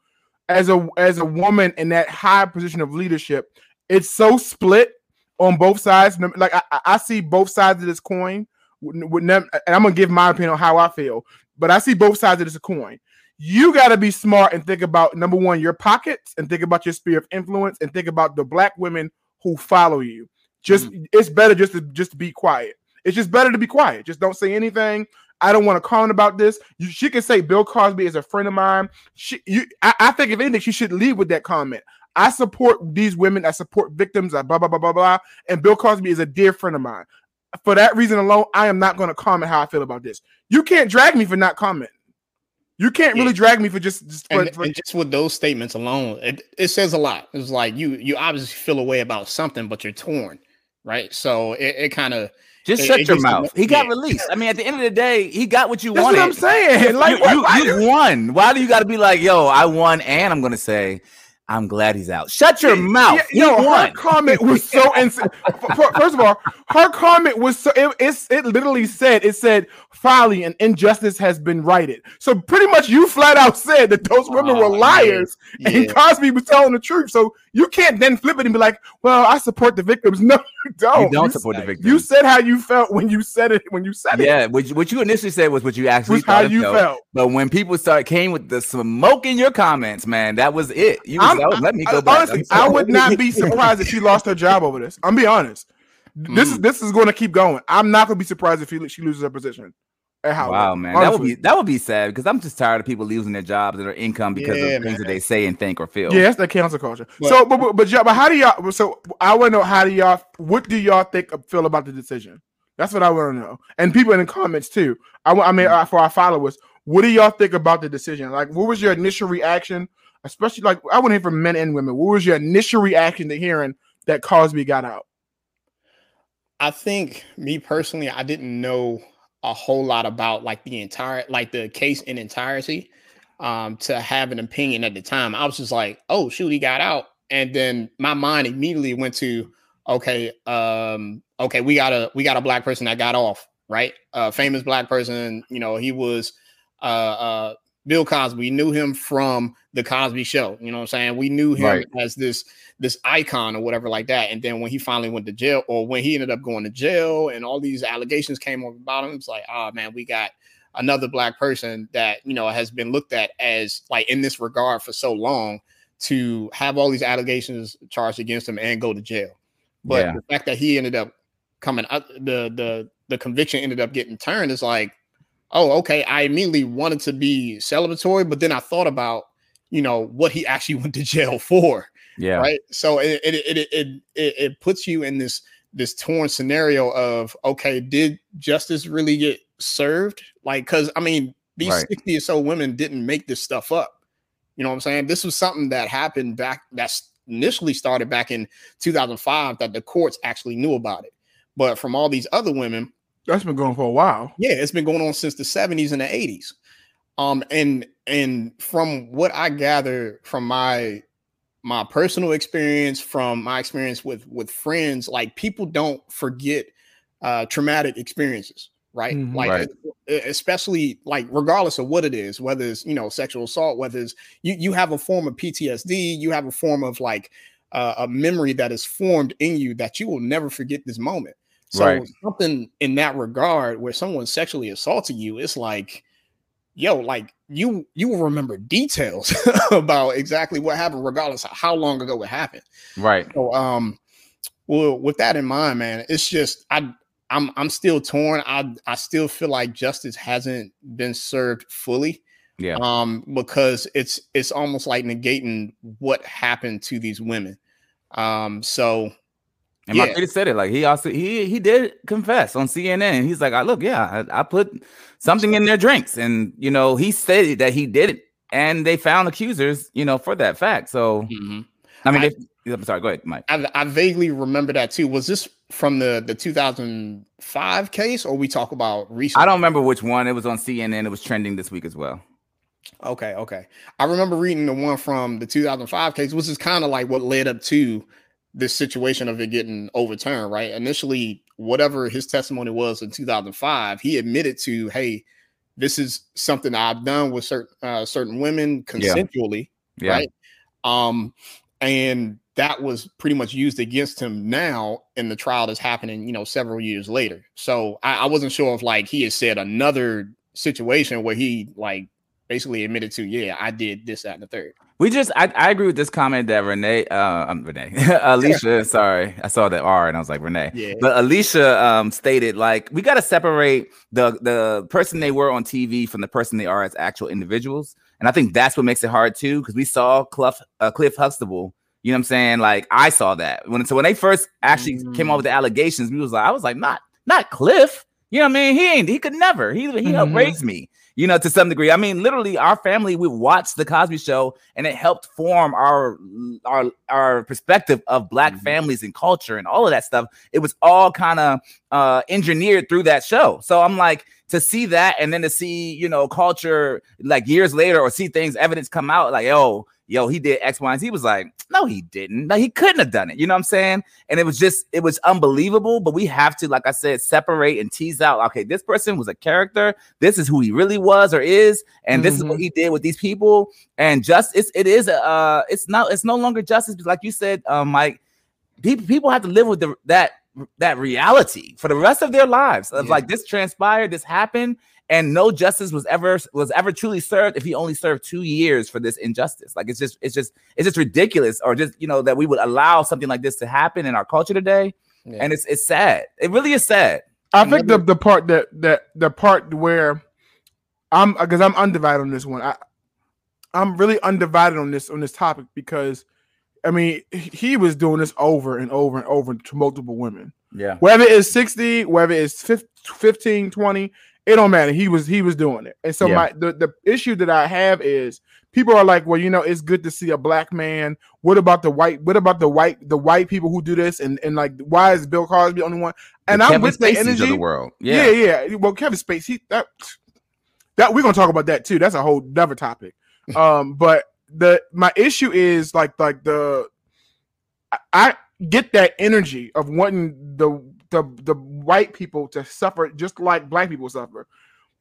Speaker 6: as a as a woman in that high position of leadership, it's so split on both sides. Like I, I- see both sides of this coin. And I'm gonna give my opinion on how I feel, but I see both sides of this coin you got to be smart and think about number one your pockets and think about your sphere of influence and think about the black women who follow you just mm-hmm. it's better just to just be quiet. It's just better to be quiet. Just don't say anything. I don't want to comment about this. You, she can say bill cosby is a friend of mine. She you I, I think if anything she should leave with that comment. I support these women. I support victims. I blah blah blah blah blah. And bill cosby is a dear friend of mine. For that reason alone i am not going to comment how i feel about this. You can't drag me for not commenting. You can't really
Speaker 5: Yeah.
Speaker 6: drag me for just, just for,
Speaker 5: And,
Speaker 6: for-
Speaker 5: and just with those statements alone, it, it says a lot. It's like you you obviously feel a way about something, but you're torn, right? So it, it kind of
Speaker 4: Just
Speaker 5: It-
Speaker 4: shut
Speaker 5: it
Speaker 4: your
Speaker 5: gets
Speaker 4: mouth. He got
Speaker 5: yeah.
Speaker 4: released. I mean, at the end of the day, he got what you
Speaker 6: that's
Speaker 4: wanted.
Speaker 6: what I'm saying. Like,
Speaker 4: you,
Speaker 6: why-
Speaker 4: you, you won. Why do you got to be like, yo, I won, and I'm gonna say, I'm glad he's out. Shut your mouth.
Speaker 6: Yeah,
Speaker 4: he
Speaker 6: yo, her
Speaker 4: won.
Speaker 6: comment was so insane. First of all, her comment was so it, it's it literally said it said folly and injustice has been righted. So pretty much you flat out said that those women
Speaker 5: Oh,
Speaker 6: were
Speaker 5: yeah.
Speaker 6: liars and. Cosby was telling the truth. So You can't then flip it and be like, "Well, I support the victims." No, you don't.
Speaker 4: You don't
Speaker 6: You
Speaker 4: support the
Speaker 6: said-
Speaker 4: victims.
Speaker 6: You said how you felt when you said it. When you said it,
Speaker 4: Yeah, what you, what you initially said was what you actually
Speaker 6: was how
Speaker 4: thought
Speaker 6: you
Speaker 4: felt.
Speaker 6: felt.
Speaker 4: But when people start came with the smoke in your comments, man, that was it. You was
Speaker 6: I'm-
Speaker 4: oh, let me go
Speaker 6: I-
Speaker 4: back.
Speaker 6: Honestly,
Speaker 4: I'm
Speaker 6: I
Speaker 4: sorry.
Speaker 6: would not be surprised if she lost her job over this. I'm be honest. This
Speaker 4: Mm.
Speaker 6: is this is going to keep going. I'm not going to be surprised if he, she loses her position. At Howard.
Speaker 4: Wow, man, that would be that would be sad because I'm just tired of people losing their jobs and their income because
Speaker 5: Yeah,
Speaker 4: of things that they say and think or feel.
Speaker 6: Yeah, that's the cancel culture.
Speaker 5: But-
Speaker 6: so, but, but but y'all, but how do y'all? So I want to know how do y'all? What do y'all think feel about the decision? That's what I want to know. And people in the comments too. I want. I mean, uh, for our followers, what do y'all think about the decision? Like, what was your initial reaction? Especially like I want to hear from men and women. What was your initial reaction to hearing that Cosby got out?
Speaker 5: I think me personally, I didn't know a whole lot about like the entire like the case in entirety um to have an opinion at the time. I was just like, oh shoot, he got out. And then my mind immediately went to okay, um, okay, we got a we got a black person that got off, right? A famous black person, you know, he was uh uh Bill Cosby. We knew him from the Cosby show. You know what I'm saying? We knew him
Speaker 4: Right.
Speaker 5: as this this icon or whatever like that. And then when he finally went to jail, or when he ended up going to jail, and all these allegations came up about him, it's like, oh man, we got another black person that you know has been looked at as like in this regard for so long to have all these allegations charged against him and go to jail. But
Speaker 4: Yeah.
Speaker 5: the fact that he ended up coming up, the the the conviction ended up getting turned is like, oh, okay. I immediately wanted to be celebratory, but then I thought about, you know, what he actually went to jail for
Speaker 4: yeah,
Speaker 5: right? So it it, it it it it puts you in this this torn scenario of okay did justice really get served? Like because i mean these
Speaker 4: Right.
Speaker 5: 60 or so women didn't make this stuff up. You know what i'm saying? This was something that happened back that's initially started back in 2005 that the courts actually knew about it. But from all these other women
Speaker 6: That's been going for a while.
Speaker 5: yeah, it's been going on since the 70s and the 80s. Um, and and from what I gather from my my personal experience, from my experience with with friends, like people don't forget uh traumatic experiences, right?
Speaker 6: Mhm.
Speaker 5: Like
Speaker 4: Right.
Speaker 5: especially like regardless of what it is, whether it's you know sexual assault, whether it's you you have a form of PTSD, you have a form of like uh, a memory that is formed in you that you will never forget this moment. So
Speaker 4: Right.
Speaker 5: something in that regard where someone sexually assaulted you, it's like, yo, like you you will remember details about exactly what happened, regardless of how long ago it happened.
Speaker 4: right.
Speaker 5: So um well with that in mind, man, it's just I I'm I'm still torn. I I still feel like justice hasn't been served fully.
Speaker 4: Yeah.
Speaker 5: Um, because it's it's almost like negating what happened to these women. Um, so
Speaker 4: And
Speaker 5: Yeah.
Speaker 4: Marquita said it like he also he he did confess on CNN. He's like, I look, yeah, I, I put something in their drinks, and you know he stated that he did it, and they found accusers, you know, for that fact. So
Speaker 5: mhm.
Speaker 4: I mean,
Speaker 5: I-
Speaker 4: if, I'm sorry, go ahead, Mike.
Speaker 5: I, I vaguely remember that too. Was this from the the 2005 case, or we talk about recent?
Speaker 4: I don't remember which one. It was on CNN. It was trending this week as well.
Speaker 5: Okay, okay. I remember reading the one from the 2005 case, which is kind of like what led up to this situation of it getting overturned, right? Initially, whatever his testimony was in 2005, he admitted to, hey, this is something I've done with certain uh, certain women
Speaker 4: Yeah.
Speaker 5: consensually,
Speaker 4: Yeah.
Speaker 5: right? Um, and that was pretty much used against him now in the trial that's happening, you know, several years later. So I, I wasn't sure if like he had said another situation where he like basically admitted to, yeah, I did this, that, and the third.
Speaker 4: We just, I, I agree with this comment that Renee, uh, um, Renee, Alicia, sorry, I saw that R and I was like Renee,
Speaker 5: Yeah.
Speaker 4: but Alicia um stated like we got to separate the the person they were on TV from the person they are as actual individuals, and I think that's what makes it hard too because we saw Cliff uh, Cliff Huxtable. You know what I'm saying? Like I saw that when so when they first actually came out with the allegations, we was like I was like not not Cliff. You know what I mean? He ain't. He could never. He he helped
Speaker 6: Mhm.
Speaker 4: raise me. You know, to some degree. I mean, literally, our family we watched the Cosby Show, and it helped form our our our perspective of Black
Speaker 5: Mhm.
Speaker 4: families and culture and all of that stuff. It was all kind of uh, engineered through that show. So I'm like to see that, and then to see you know culture like years later, or see things evidence come out like, oh, yo, he did X, Y, and Z. He was like, no, he didn't. Like he couldn't have done it. You know what I'm saying? And it was just, it was unbelievable. But we have to, like I said, separate and tease out. Okay, this person was a character. This is who he really was or is, and this is what
Speaker 6: Mhm.
Speaker 4: he did with these people. And just, it's, it is, a, uh, it's not, it's no longer justice. Because like you said, um, Mike, people, people have to live with the that that reality for the rest of their lives. Of
Speaker 5: Yeah.
Speaker 4: like this transpired, this happened, and no justice was ever was ever truly served if he only served two years for this injustice. Like it's just it's just it's just ridiculous, or just you know that we would allow something like this to happen in our culture today,
Speaker 5: Yeah.
Speaker 4: and it's it's sad. It really is sad.
Speaker 6: I think the the part that that the part where I'm because I'm undivided on this one. I I'm really undivided on this on this topic because I mean he- he was doing this over and over and over to multiple women.
Speaker 4: Yeah,
Speaker 6: Whether it's 60, whether it's fif- 15, 20, it don't matter. He was he was doing it. And so
Speaker 4: Yeah.
Speaker 6: my the, the issue that I have is people are like, well, you know, it's good to see a black man. What about the white? What about the white the white people who do this? And and like why is Bill Cosby the only one? And
Speaker 4: The
Speaker 6: I'm
Speaker 4: Kevin
Speaker 6: with the
Speaker 4: Spaceys of the world.
Speaker 6: Yeah.
Speaker 4: Yeah,
Speaker 6: yeah, Well, Kevin Spacey, that that we're gonna talk about that too. That's a whole other topic. um, but the my issue is like like the I, I get that energy of wanting the the the white people to suffer just like black people suffer.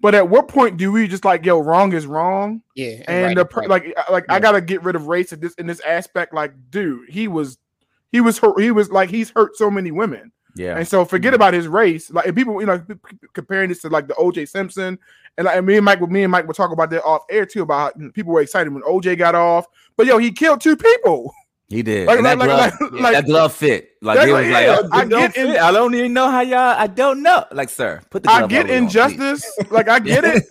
Speaker 6: But at what point do we just like yo wrong is wrong
Speaker 5: yeah,
Speaker 6: and
Speaker 5: right,
Speaker 6: the per-
Speaker 5: right.
Speaker 6: like like I gotta get rid of race in this in this aspect like dude he was he was hurt he was like he's hurt so many women
Speaker 4: yeah.
Speaker 6: and so forget mm-hmm. about his race. Like and people, you know, p- p- comparing this to like the OJ Simpson, and like, me and Mike, me and Mike will talk about that off air too. About how people were excited when OJ got off, but yo, he killed two people.
Speaker 4: He did.
Speaker 6: Like-
Speaker 4: and that, glove,
Speaker 6: like-
Speaker 4: yeah,
Speaker 6: like-
Speaker 4: that glove fit. Like
Speaker 6: That-
Speaker 4: it was like,
Speaker 6: yeah, I
Speaker 4: don't
Speaker 6: get in-
Speaker 4: I don't even know how y'all. I don't know. Like, sir, put the.
Speaker 6: I
Speaker 4: glove
Speaker 6: get
Speaker 4: over on,
Speaker 6: injustice, like I get it.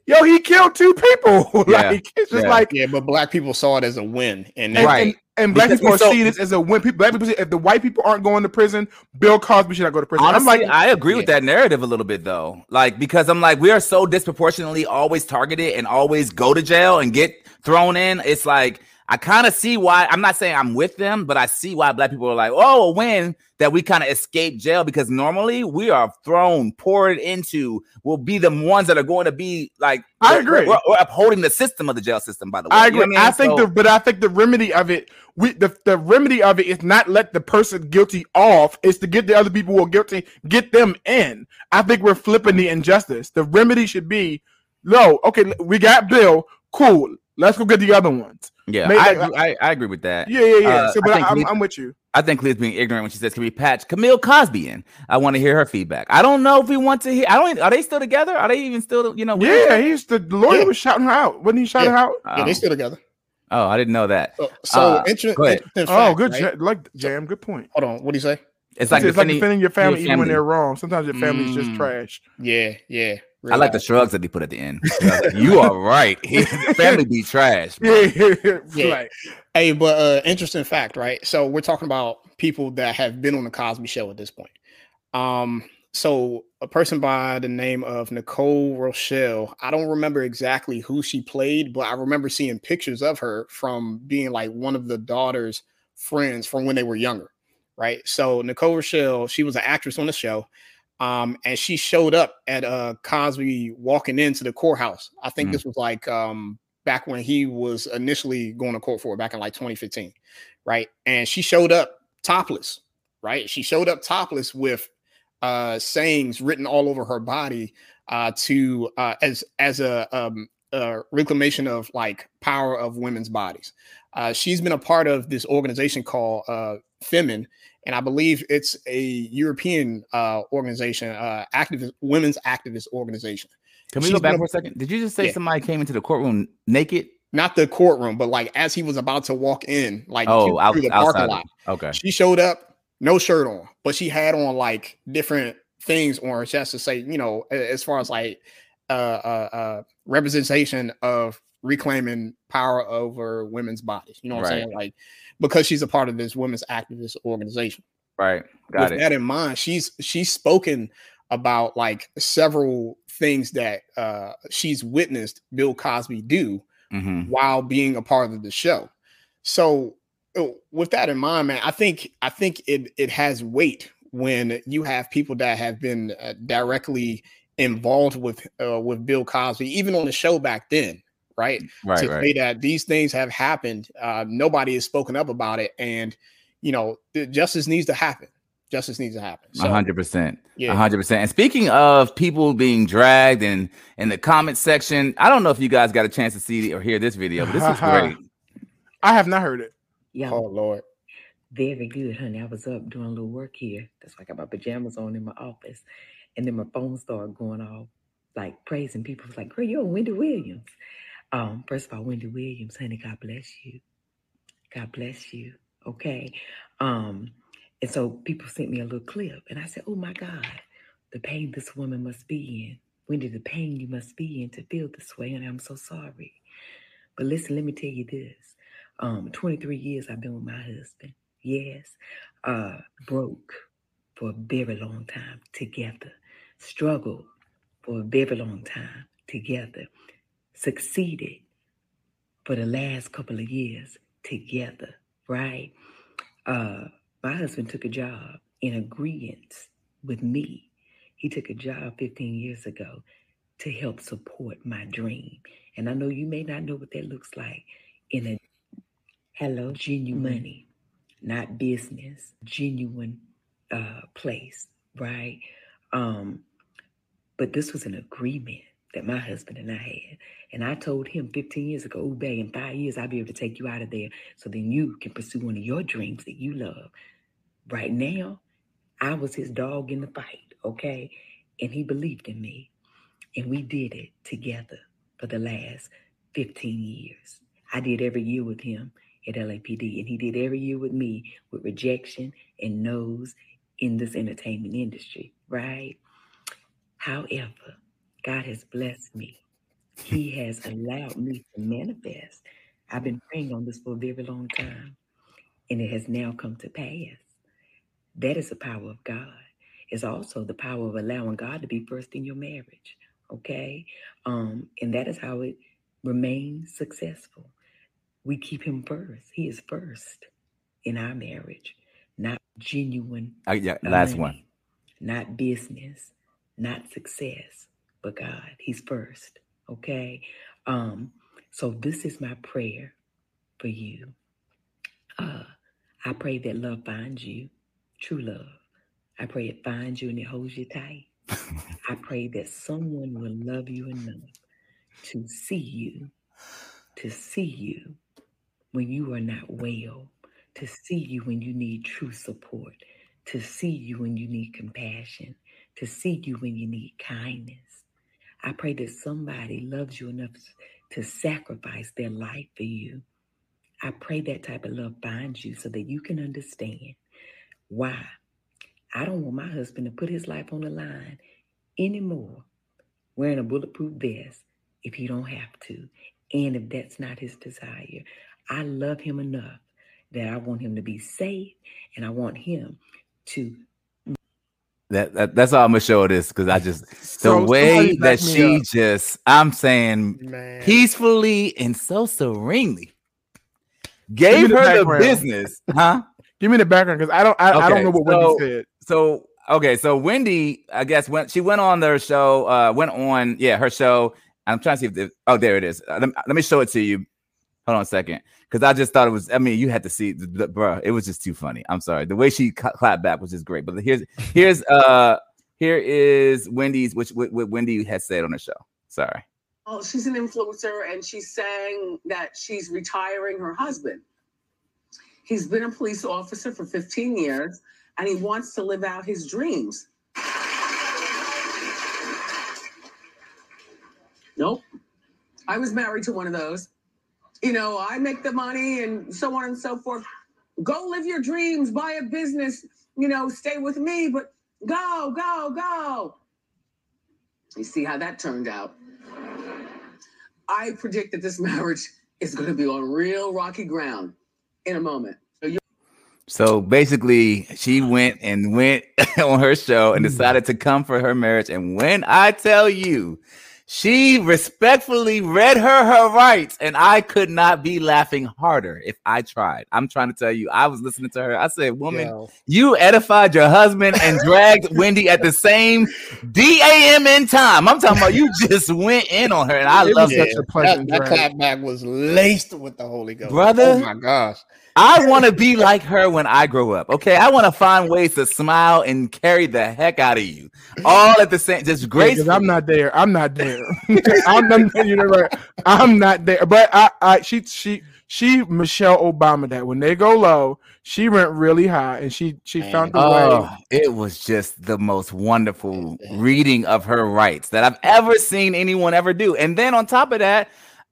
Speaker 6: Yo, he killed two people.
Speaker 4: Yeah,
Speaker 6: like it's just
Speaker 4: yeah.
Speaker 6: like
Speaker 5: yeah, but black people saw it as a win, and
Speaker 6: and,
Speaker 5: that-
Speaker 4: Right.
Speaker 6: and, and black
Speaker 4: Because
Speaker 6: people are
Speaker 4: we so-
Speaker 6: seeing this as a win. People, black people, say, if the white people aren't going to prison, Bill Cosby should not go to prison.
Speaker 4: Honestly,
Speaker 6: I'm like,
Speaker 4: I agree with that narrative a little bit though. Like because I'm like we are so disproportionately always targeted and always go to jail and get thrown in. It's like I kind of see why. I'm not saying I'm with them, but I see why black people are like, oh, a win that we kind of escape jail because normally we are thrown, poured into. Will be the ones that are going to be like.
Speaker 6: I agree.
Speaker 4: We're, we're upholding the system of the jail system. By the way,
Speaker 6: I
Speaker 4: You know
Speaker 6: agree. I,
Speaker 4: mean?
Speaker 6: think
Speaker 4: So-
Speaker 6: the but I think the remedy of it, we the, the remedy of it is not let the person guilty off, is to get the other people who are guilty, get them in. I think we're flipping the injustice. The remedy should be, no, okay, we got Bill, cool. Let's go get the other ones.
Speaker 4: Yeah,
Speaker 6: Maybe
Speaker 4: I,
Speaker 6: like-
Speaker 4: agree, I, I agree with that.
Speaker 6: Yeah, yeah, yeah.
Speaker 4: Uh,
Speaker 6: so, but
Speaker 4: think
Speaker 6: I, am
Speaker 4: we-
Speaker 6: I'm with you.
Speaker 4: I think Clee's being ignorant when she says, "Can we patch Camille Cosby in?" I want to hear her feedback. I don't know if we want to hear. I don't. Are they still together? Are they even still? You know? with
Speaker 6: Yeah,
Speaker 4: other?
Speaker 6: he's the, the lawyer
Speaker 5: Yeah.
Speaker 6: was shouting her out. Wasn't he shouting
Speaker 5: Yeah.
Speaker 6: her out?
Speaker 5: yeah, they still together.
Speaker 4: oh, I didn't know that.
Speaker 5: So, so
Speaker 4: Uh,
Speaker 5: inter-
Speaker 4: go ahead.
Speaker 5: interesting
Speaker 6: Oh, good,
Speaker 5: right?
Speaker 6: ja- like Jam. Good point.
Speaker 5: Hold on, what do you say?
Speaker 4: It's like
Speaker 6: it's like
Speaker 4: defending.
Speaker 6: defending your family
Speaker 4: your
Speaker 6: even when they're wrong. Sometimes your family's just
Speaker 4: Mm.
Speaker 6: trash.
Speaker 5: Yeah, yeah.
Speaker 4: I like the shrugs that they put at the end. you are right. the family be trash. bro.
Speaker 6: Yeah,
Speaker 5: Yeah.
Speaker 6: like
Speaker 5: Hey, but uh interesting fact, right? So we're talking about people that have been on the Cosby show at this point. Um, so a person by the name of Nicolle Rochelle, I don't remember exactly who she played, but I remember seeing pictures of her from being like one of the daughter's friends from when they were younger, right? So Nicolle Rochelle, she was an actress on the show. Um, and she showed up at uh Cosby walking into the courthouse. I think
Speaker 4: Mhm.
Speaker 5: this was like um back when he was initially going to court for it back in like 2015, right? And she showed up topless, right? She showed up topless with uh sayings written all over her body uh to uh as as a um a reclamation of like power of women's bodies. Uh she's been a part of this organization called uh FEMEN and I believe it's a European uh organization, uh activist women's activist organization.
Speaker 4: Can we
Speaker 5: She's
Speaker 4: go back for a second? Did you just say
Speaker 5: Yeah.
Speaker 4: somebody came into the courtroom naked?
Speaker 5: Not the courtroom, but like as he was about to walk in, like
Speaker 4: Oh,
Speaker 5: through
Speaker 4: out,
Speaker 5: the
Speaker 4: outside.
Speaker 5: parking lot.
Speaker 4: Okay.
Speaker 5: She showed up, no shirt on, but she had on like different things on her chest to say, you know, as far as like uh uh, uh representation of reclaiming power over women's bodies. You know what I'm saying? Like because she's a part of this women's activist organization.
Speaker 4: Right. Got
Speaker 5: With
Speaker 4: it.
Speaker 5: that in mind, she's she's spoken about like several things that uh she's witnessed Bill Cosby do
Speaker 4: hmm
Speaker 5: while being a part of the show. So uh, with that in mind, man, I think I think it it has weight when you have people that have been uh, directly involved with uh, with Bill Cosby, even on the show back then, right?
Speaker 4: Right,
Speaker 5: to
Speaker 4: right.
Speaker 5: say that these things have happened. Uh, nobody has spoken up about it, and you know, the justice needs to happen. Justice needs to happen.
Speaker 4: Hundred percent.
Speaker 5: Yeah.
Speaker 4: hundred percent. And speaking of people being dragged and in the comment section, I don't know if you guys got a chance to see or hear this video, but this is great.
Speaker 6: I have not heard it.
Speaker 7: Yeah,
Speaker 5: oh Lord,
Speaker 7: very good, honey. I was up doing a little work here. That's why I got my pajamas on in my office. And then my phone started going off, like praising people. It was like, girl, you're Wendy Williams. Um, first of all, Wendy Williams, honey, God bless you. God bless you. Okay. Um, and so people sent me a little clip, and I said, Oh my God, the pain this woman must be in. Wendy, the pain you must be in to feel this way, and I'm so sorry. But listen, let me tell you this. Um, 23 years I've been with my husband. Yes. Uh, broke for a very long time together. Struggled for a very long time together. Succeeded for the last couple of years together, right? Uh, my husband took a job in agreement with me. He took a job 15 years ago to help support my dream. And I know you may not know what that looks like in a hello, genuine money, not business, genuine uh place, right? Um, but this was an agreement that my husband and I had. And I told him 15 years ago, Ube, in five years, I'll be able to take you out of there so then you can pursue one of your dreams that you love. Right now, I was his dog in the fight, okay? And he believed in me. And we did it together for the last 15 years. I did every year with him at LAPD, and he did every year with me with rejection and no's in this entertainment industry, right? However, God has blessed me. He has allowed me to manifest. I've been praying on this for a very long time, and it has now come to pass. That is the power of God. It's also the power of allowing God to be first in your marriage. Okay. Um, and that is how it remains successful. We keep him first. He is first in our marriage, not genuine
Speaker 4: Uh, yeah, last
Speaker 7: money,
Speaker 4: one.
Speaker 7: not business, not success, but God. He's first. Okay. Um, so this is my prayer for you. Uh, I pray that love finds you, true love. I pray it finds you and it holds you tight. I pray that someone will love you enough to see you, to see you when you are not well, to see you when you need true support, to see you when you need compassion, to see you when you need kindness. I pray that somebody loves you enough to sacrifice their life for you. I pray that type of love finds you so that you can understand why. I don't want my husband to put his life on the line anymore wearing a bulletproof vest if he don't have to and if that's not his desire. I love him enough that I want him to be safe and I want him to
Speaker 4: That, that that's all I'm gonna show this because I just the
Speaker 6: So
Speaker 4: way that she
Speaker 6: up.
Speaker 4: just I'm saying
Speaker 5: man.
Speaker 4: peacefully and so serenely gave
Speaker 6: the
Speaker 4: her the
Speaker 6: background.
Speaker 4: business, huh?
Speaker 6: Give me the background because I don't I, I don't know what
Speaker 4: so-
Speaker 6: Wendy said.
Speaker 4: So okay, so Wendy, I guess when she went on their show, uh, went on, yeah, her show. I'm trying to see if the, oh, there it is. Uh, let, let me show it to you. Hold on a second, because I just thought it was. I mean, you had to see, the, the, bro. It was just too funny. I'm sorry. The way she cla- clapped back was just great. But here's here's uh here is Wendy's, which what, what Wendy had said on the show. Sorry.
Speaker 8: Oh, she's an influencer and she's saying that she's retiring her husband. He's been a police officer for 15 years and he wants to live out his dreams. Nope. I was married to one of those. You know, I make the money and so on and so forth. Go live your dreams, buy a business, you know, stay with me, but go, go, go. You see how that turned out. I predict that this marriage is going to be on real rocky ground in a moment. So
Speaker 4: basically, she went and went on her show and hmm. decided to come for her marriage. And when I tell you, She respectfully read her her rights, and I could not be laughing harder if I tried. I'm trying to tell you, I was listening to her. I said, "Woman,
Speaker 5: Yo.
Speaker 4: you edified your husband and dragged Wendy at the same DAMN time. I'm talking about you just went in on her, and I love
Speaker 6: such a pleasant
Speaker 5: that, that clapback was laced with the Holy Ghost.
Speaker 4: Brother.
Speaker 5: Oh my gosh.
Speaker 4: I want to be like her when I grow up. Okay, I want to find ways to smile and carry the heck out of you, all at the same. Just
Speaker 6: Because
Speaker 4: grace.
Speaker 6: I'm not there. I'm not there. I'm not. You know right. I'm not there. But I, I, she, she, she, Michelle Obama. That when they go low, she went really high, and she, she
Speaker 5: Man.
Speaker 6: found the
Speaker 4: Oh,
Speaker 6: way.
Speaker 4: it was just the most wonderful reading of her rights that I've ever seen anyone ever do. And then on top of that,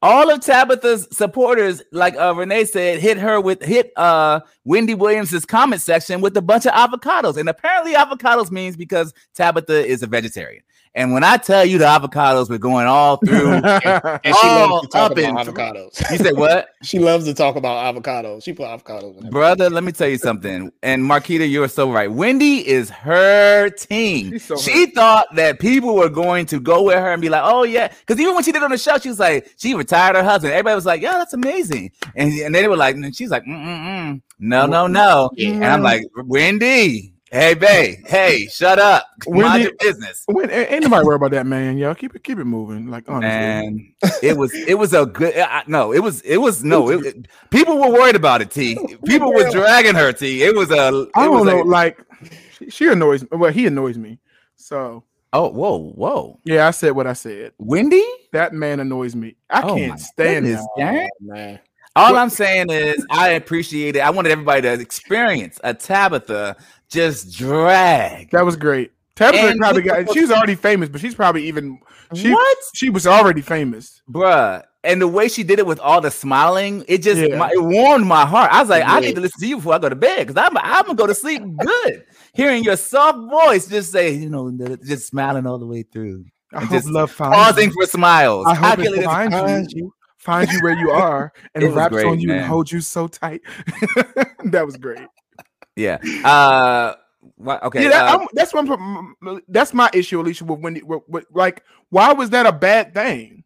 Speaker 4: all of Tabitha's supporters, like uh, Renee said, hit her with hit uh Wendy Williams's comment section with a bunch of avocados. And apparently, avocados means because Tabitha is a vegetarian. And when I tell you the avocados were going all through,
Speaker 5: And she
Speaker 4: all
Speaker 5: loves to talk
Speaker 4: up
Speaker 5: about
Speaker 4: and
Speaker 5: avocados.
Speaker 4: you say what?
Speaker 5: she loves to talk about avocados. She put avocados in.
Speaker 4: Brother, let me tell you something. And Marquita, you're so right. Wendy is her
Speaker 6: team. so
Speaker 4: she thought that people were going to go with her and be like, oh, yeah. Because even when she did it on the show, she was like, she retired her husband. Everybody was like, yeah, that's amazing. And, and they were like, and she's like, mm-mm-mm. no, no, no.
Speaker 5: Yeah.
Speaker 4: And I'm like, Wendy, hey, Bay. hey, shut up. Mind
Speaker 6: Wendy-
Speaker 4: your business.
Speaker 6: When, ain't ain't nobody worry about that, man. Yo, keep it, keep it moving. Like honestly,
Speaker 4: And it was it was a good I, no it was it was no it, it- people were worried about it T people were dragging her T it was a it
Speaker 6: I
Speaker 4: was
Speaker 6: don't know.
Speaker 4: a-
Speaker 6: like she, she annoys. Well, he annoys me. So
Speaker 4: oh whoa whoa
Speaker 6: yeah, I said what I said.
Speaker 4: Wendy
Speaker 6: That man annoys me. I
Speaker 4: Oh
Speaker 6: can't stand
Speaker 4: goodness,
Speaker 6: him.
Speaker 5: Oh, man.
Speaker 4: all I'm saying is I appreciate it I wanted everybody to experience a Tabitha just drag
Speaker 6: That was great. Tabitha
Speaker 4: And
Speaker 6: probably got. She's already famous, but she's probably even. She,
Speaker 4: what
Speaker 6: She was already famous.
Speaker 4: bruh and the way she did it with all the smiling it just
Speaker 6: Yeah.
Speaker 4: my, it warmed my heart I was like I need to listen to you before I go to bed because I'm I'm gonna go to sleep good hearing your soft voice just say you know just smiling all the way through
Speaker 6: I
Speaker 4: And
Speaker 6: hope
Speaker 4: just
Speaker 6: love
Speaker 4: pausing
Speaker 6: you.
Speaker 4: for smiles.
Speaker 6: I hope it finds you. Find you where you are and
Speaker 4: It
Speaker 6: wraps
Speaker 4: great,
Speaker 6: on you and
Speaker 4: man.
Speaker 6: holds you so tight. that was great.
Speaker 4: Yeah. Uh. wha- okay.
Speaker 6: yeah, that,
Speaker 4: uh,
Speaker 6: I'm, that's one. m- m- That's my issue, Alicia. With Wendy, with, with, like, why was that a bad thing?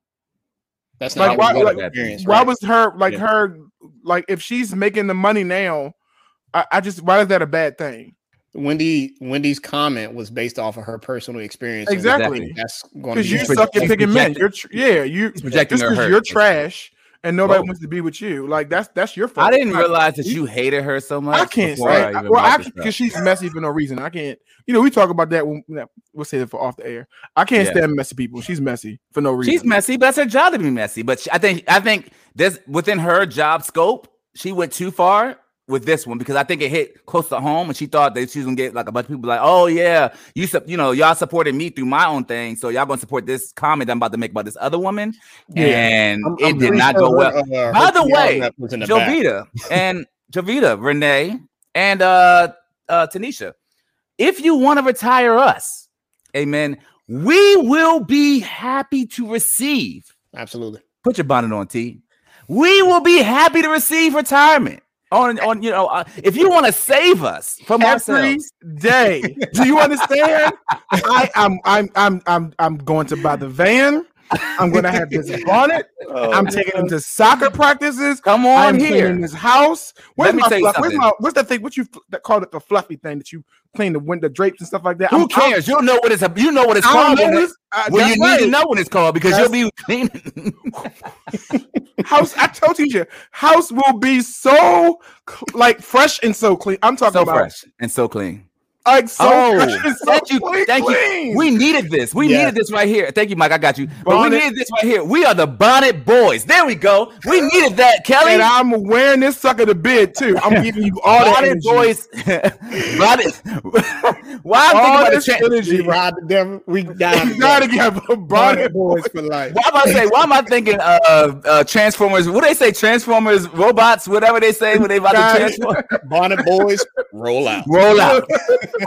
Speaker 5: That's
Speaker 6: Like,
Speaker 5: not
Speaker 6: why-
Speaker 5: what
Speaker 6: like,
Speaker 5: experience.
Speaker 6: Why
Speaker 5: right?
Speaker 6: was her like
Speaker 5: Yeah.
Speaker 6: her like if she's making the money now? I, I just why is that a bad thing?
Speaker 5: Wendy Wendy's comment was based off of her personal experience. and
Speaker 6: Exactly.
Speaker 5: That's going to
Speaker 6: Because
Speaker 5: be
Speaker 6: you suck at picking men. You're tr- yeah, you
Speaker 4: he's projecting
Speaker 6: just
Speaker 4: her
Speaker 6: 'cause
Speaker 4: hurt.
Speaker 6: you're trash and nobody
Speaker 4: Whoa.
Speaker 6: wants to be with you. Like that's that's your fault.
Speaker 4: I didn't realize that you hated her so much.
Speaker 6: I can't say.
Speaker 4: I
Speaker 6: well, I
Speaker 4: brought this up.
Speaker 6: because she's messy for no reason. I can't. You know, we talk about that when we'll say that for off the air. I can't
Speaker 4: Yeah.
Speaker 6: stand messy people. She's messy for no reason.
Speaker 4: She's messy, but that's her job to be messy. But she, I think I think this within her job scope, she went too far with this one because I think it hit close to home, and she thought that she was gonna get like a bunch of people like, oh yeah, you sup- you know y'all supported me through my own thing, so y'all gonna support this comment I'm about to make about this other woman,
Speaker 6: Yeah.
Speaker 4: and
Speaker 5: I'm-
Speaker 4: it
Speaker 5: I'm
Speaker 4: did not
Speaker 5: sure
Speaker 4: go well.
Speaker 5: uh,
Speaker 4: By the way,
Speaker 5: rep was in the back.
Speaker 4: Jovita and Jovita, Renee, and uh uh Tanisha, if you want to retire us, amen, we will be happy to receive.
Speaker 5: Absolutely.
Speaker 4: Put your bonnet on, T. We will be happy to receive retirement. On, on you know, uh, if you want to save us from
Speaker 6: every
Speaker 4: ourselves,
Speaker 6: day. Do you understand? I, I'm I'm I'm I'm I'm going to buy the van. I'm gonna have this bonnet. I'm taking him to soccer practices.
Speaker 4: come on
Speaker 6: I'm
Speaker 4: here.
Speaker 6: in this house. Where's
Speaker 4: Let me
Speaker 6: my fluff? Where's my what's that thing? What you f- that called it the fluffy thing that you clean the window drapes and stuff like that?
Speaker 4: Who
Speaker 6: I'm- I'm-
Speaker 4: cares? You'll know what it's. You know what it's
Speaker 6: I
Speaker 4: called.
Speaker 6: don't
Speaker 4: when
Speaker 6: know
Speaker 4: it-
Speaker 6: this- uh,
Speaker 4: Well,
Speaker 6: that's
Speaker 4: you need to know what it's called because you'll be cleaning.
Speaker 6: house. I told you, house will be so like fresh and so clean. I'm talking
Speaker 4: so
Speaker 6: about
Speaker 4: fresh and so clean.
Speaker 6: Like so
Speaker 4: Oh,
Speaker 6: so
Speaker 4: thank you,
Speaker 6: clean.
Speaker 4: thank you. We needed this. We
Speaker 5: Yeah.
Speaker 4: needed this right here. Thank you, Mike. I got you. But we
Speaker 6: Bonnet.
Speaker 4: needed this right here. We are the Bonnet Boys. There we go. We needed that, Kelly.
Speaker 6: and I'm wearing this sucker to bed too. I'm giving you all the
Speaker 4: Bonnet
Speaker 6: energy.
Speaker 4: Boys. Bonnet. Why I'm
Speaker 6: All
Speaker 4: thinking about the
Speaker 6: this
Speaker 4: tra-
Speaker 6: energy.
Speaker 5: We ride the devil. We die
Speaker 6: gotta
Speaker 5: together.
Speaker 6: get bonnet
Speaker 5: Bonnet boys for life.
Speaker 4: Why am I say? Why am I thinking? Uh, uh, Transformers. What they say? Transformers, robots, whatever they say when they about to transform.
Speaker 5: Bonnet boys, roll out.
Speaker 4: roll out.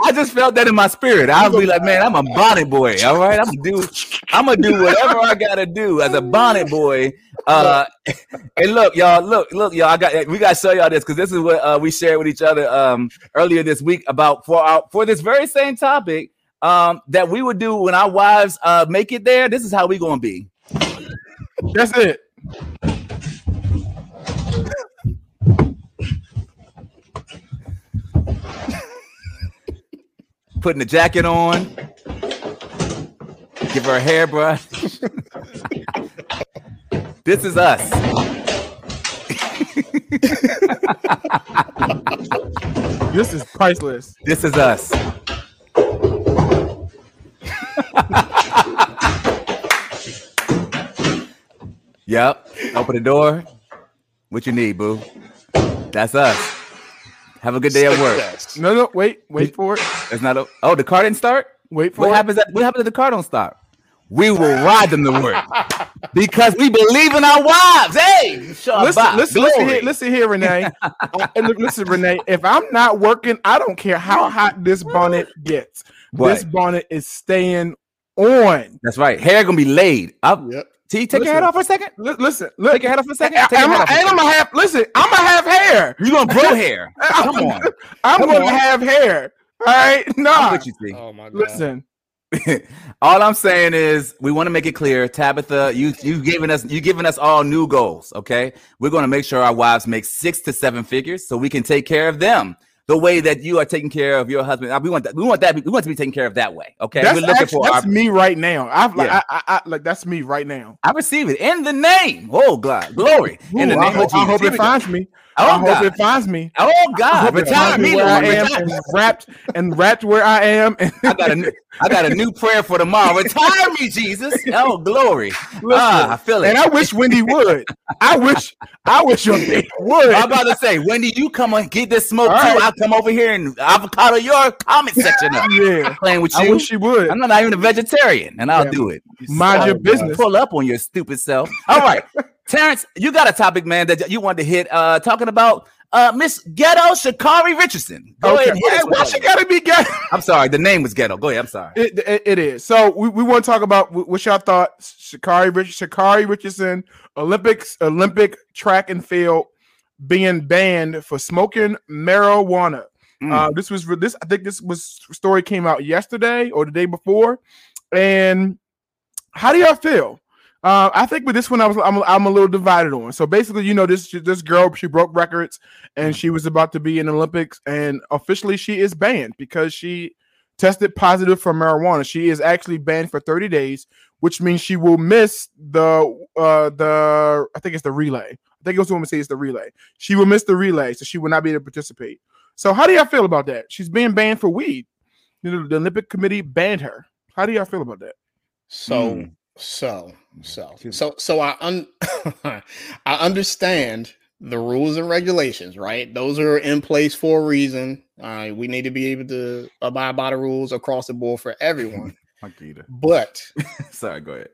Speaker 4: I just felt that in my spirit. I'll be like, man, I'm a bonnet boy. All right, I'm gonna do, I'm gonna do whatever I gotta do as a bonnet boy. Uh, and look, y'all, look, look, y'all. I got, we gotta show y'all this because this is what uh, we shared with each other um earlier this week about for our for this very same topic. um, that we would do when our wives uh, make it there, this is how we gonna be.
Speaker 6: That's it.
Speaker 4: Putting the jacket on, give her a hairbrush. this is us.
Speaker 6: This is priceless.
Speaker 4: This is us. yep. Open the door. What you need, boo? That's us. Have a good day at work.
Speaker 6: No, no, wait, wait for it.
Speaker 4: It's not. A, oh, the car didn't start.
Speaker 6: Wait for
Speaker 4: What
Speaker 6: it.
Speaker 4: happens? At, what happens if the car don't start? We will ride them to work because we believe in our wives. Hey,
Speaker 6: Listen, listen, listen here, listen here, Renee. Uh, and look, listen, Renee. If I'm not working, I don't care how hot this bonnet gets.
Speaker 4: What?
Speaker 6: This bonnet is staying on.
Speaker 4: That's right. Hair gonna be laid. Up.
Speaker 5: Yep.
Speaker 4: T, take your head off for a second.
Speaker 6: Li- listen, look.
Speaker 4: Take your head off for a second.
Speaker 6: I,
Speaker 4: Take your
Speaker 6: am
Speaker 4: head off for a
Speaker 6: and I'm gonna have. Listen, I'm gonna have hair.
Speaker 4: You gonna grow hair? Come on.
Speaker 6: I'm
Speaker 4: Come
Speaker 6: gonna
Speaker 4: on.
Speaker 6: have hair. All right,
Speaker 4: I'm
Speaker 6: nah.
Speaker 4: with you, T.
Speaker 5: Oh my god.
Speaker 6: Listen,
Speaker 4: all I'm saying is we want to make it clear, Tabitha, you you giving us you giving us all new goals. Okay, we're going to make sure our wives make six to seven figures so we can take care of them the way that you are taking care of your husband. We want that. We want that. We want to be taken care of that way. Okay,
Speaker 6: that's,
Speaker 4: we're looking
Speaker 6: actually,
Speaker 4: for. Our,
Speaker 6: that's me right now. I've like,
Speaker 4: Yeah.
Speaker 6: I, I, I, like that's me right now.
Speaker 4: I receive it in the name. Oh God, glory in the name
Speaker 6: I,
Speaker 4: of Jesus.
Speaker 6: I hope it finds me.
Speaker 4: Oh,
Speaker 6: I hope it finds me.
Speaker 4: Oh God, retire me,
Speaker 6: where I am and wrapped and wrapped where I am. And
Speaker 4: I got a new, I got a new prayer for tomorrow. Retire me, Jesus. Oh glory.
Speaker 6: Listen,
Speaker 4: ah, I feel it.
Speaker 6: and I wish Wendy would. I wish I wish your would.
Speaker 4: I'm about to say, Wendy, you come and get this smoke
Speaker 6: All
Speaker 4: too.
Speaker 6: right.
Speaker 4: I'll come over here and avocado your comment section up.
Speaker 6: yeah.
Speaker 4: Playing with you.
Speaker 6: I wish she would.
Speaker 4: I'm not even a vegetarian, and I'll
Speaker 6: Yeah.
Speaker 4: do it.
Speaker 6: Mind your business.
Speaker 4: Pull up on your stupid self. All right, Terrence, you got a topic, man, that you wanted to hit. Uh, talking about uh Miss Ghetto Sha'Carri Richardson. Go
Speaker 6: Okay.
Speaker 4: ahead.
Speaker 6: Hey, why she gotta be gay?
Speaker 4: I'm sorry, the name was Ghetto. Go ahead. I'm sorry.
Speaker 6: It, it, it is. So we, we want to talk about wh- what y'all thought. Sha'Carri Rich, Sha'Carri Richardson, Olympics, Olympic track and field being banned for smoking marijuana.
Speaker 4: Mm.
Speaker 6: Uh, this was this. I think this was story came out yesterday or the day before. And how do y'all feel? Uh, I think with this one, I was I'm, I'm a little divided on. So basically, you know, this this girl she broke records and she was about to be in the Olympics, and officially she is banned because she tested positive for marijuana. She is actually banned for 30 days, which means she will miss the uh the I think it's the relay. I think it was the woman say it's the relay. She will miss the relay, so she will not be able to participate. So how do y'all feel about that? She's being banned for weed. You know, the Olympic Committee banned her. How do y'all feel about that?
Speaker 5: So
Speaker 4: Mm.
Speaker 5: so so so so I un- I understand the rules and regulations, right? Those are in place for a reason. Uh, we need to be able to abide by the rules across the board for everyone. But
Speaker 4: sorry. Go ahead.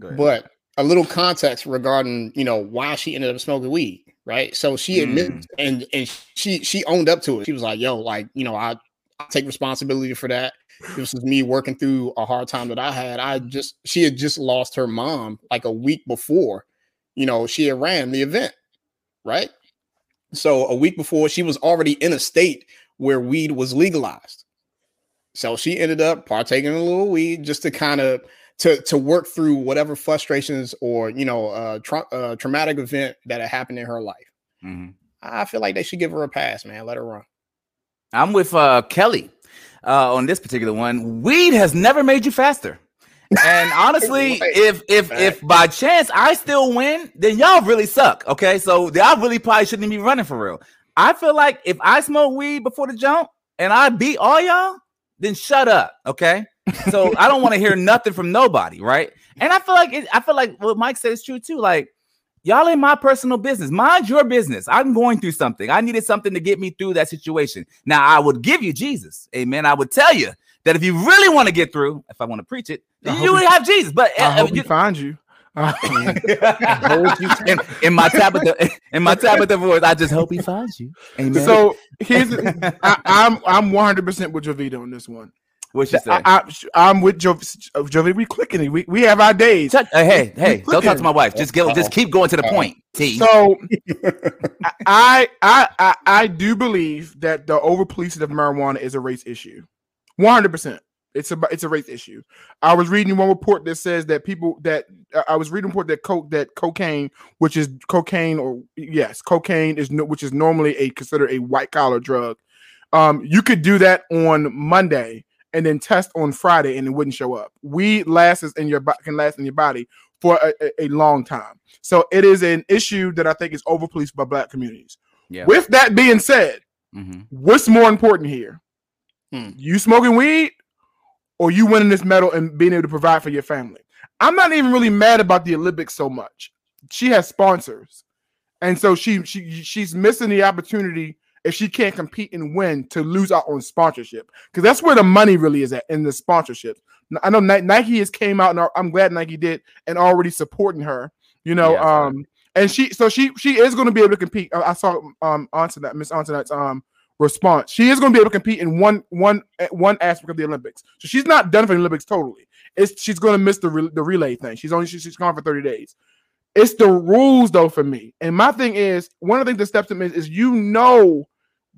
Speaker 4: Go ahead.
Speaker 5: but a little context regarding you know why she ended up smoking weed, right? So she admits and and she she owned up to it. She was like, "Yo, like you know, I, I take responsibility for that. This was me working through a hard time that I had. I just she had just lost her mom like a week before, you know, she had ran the event, right? So a week before, she was already in a state where weed was legalized. So she ended up partaking in a little weed just to kind of to to work through whatever frustrations or you know uh, tra- uh traumatic event that had happened in her life.
Speaker 4: Mhm.
Speaker 5: I feel like they should give her a pass, man. Let her run.
Speaker 4: I'm with uh, Kelly uh, on this particular one. Weed has never made you faster. And honestly,
Speaker 5: Right.
Speaker 4: if if if by chance I still win, then y'all really suck. Okay, so y'all really probably shouldn't be running for real. I feel like if I smoke weed before the jump and I beat all y'all, then shut up. Okay, so I don't want to hear nothing from nobody, right? And I feel like it, I feel like what Mike said is true too. Like y'all in my personal business. Mind your business. I'm going through something. I needed something to get me through that situation. Now I would give you Jesus. Amen. I would tell you that if you really want to get through, if I want to preach it,
Speaker 6: I
Speaker 4: you
Speaker 6: he-
Speaker 4: would have Jesus. But
Speaker 6: I
Speaker 4: uh,
Speaker 6: hope
Speaker 4: you-
Speaker 6: he finds you. Uh,
Speaker 4: in, in my Tabitha, in my Tabitha voice, I just hope he finds you. Amen.
Speaker 6: so here's I, I'm I'm 100 percent with Jovita on this one.
Speaker 4: What she say?
Speaker 6: I, am with jo- Jovita. We clicking. We, we have our days.
Speaker 4: Uh, hey, hey, don't talk to my wife. Just go, just keep going to the point. T.
Speaker 6: So I, I I I do believe that the over policing of marijuana is a race issue. 100 percent It's a it's a race issue. I was reading one report that says that people that uh, I was reading a report that coke that cocaine, which is cocaine or yes, cocaine is no, which is normally a considered a white collar drug. Um, you could do that on Monday and then test on Friday and it wouldn't show up. Weed lasts in your body can last in your body for a, a, a long time. So it is an issue that I think is overpoliced by black communities.
Speaker 4: Yeah.
Speaker 6: With that being said,
Speaker 4: Mhm.
Speaker 6: what's more important here?
Speaker 5: Hmm.
Speaker 6: You smoking weed or you winning this medal and being able to provide for your family? I'm not even really mad about the Olympics so much. She has sponsors. And so she she she's missing the opportunity if she can't compete and win to lose out on sponsorship because that's where the money really is at in the sponsorship. I know Nike has came out and I'm glad Nike did and already supporting her. You know,
Speaker 4: Yeah,
Speaker 6: um, and she so she she is going to be able to compete. I saw um that Miss Antoinette's um response. She is going to be able to compete in one one eh, one aspect of the Olympics. So she's not done for the Olympics totally. It's she's going to miss the re- the relay thing. She's only she's, she's gone for 30 days. It's the rules though for me. And my thing is one of the things that steps in is, is you know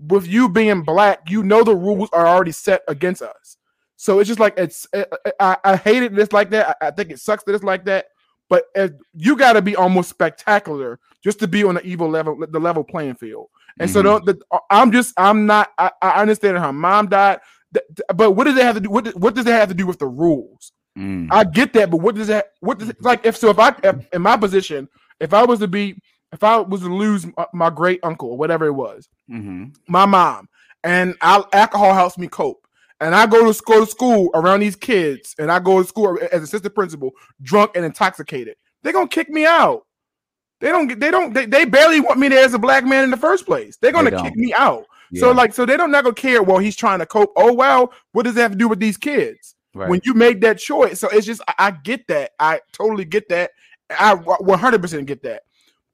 Speaker 6: with you being black, you know the rules are already set against us. So it's just like it's I, I, I hate it this like that. I, I think it sucks that it's like that. But if, you got to be almost spectacular just to be on the evil level, the level playing field. And so
Speaker 4: Mhm.
Speaker 6: don't. The, I'm just. I'm not. I, I understand her mom died, but what does it have to do? What, does- what does it have to do with the rules?
Speaker 4: Mm.
Speaker 6: I get that, but what does that? What does it, like? If so, if I if, in my position, if I was to be, if I was to lose my, my great uncle or whatever it was,
Speaker 4: Mhm.
Speaker 6: my mom, and I, alcohol helps me cope. And I go to school, to school around these kids, and I go to school as assistant principal, drunk and intoxicated. They're gonna kick me out. They don't get. They don't. They, they barely want me there as a black man in the first place. They're gonna
Speaker 4: They
Speaker 6: kick me out. So like, so they don't not gonna care. Well, he's trying to cope. Oh well, what does that have to do with these kids?
Speaker 4: Right.
Speaker 6: When you make that choice, so it's just I, I get that. I totally get that. I 100 percent get that.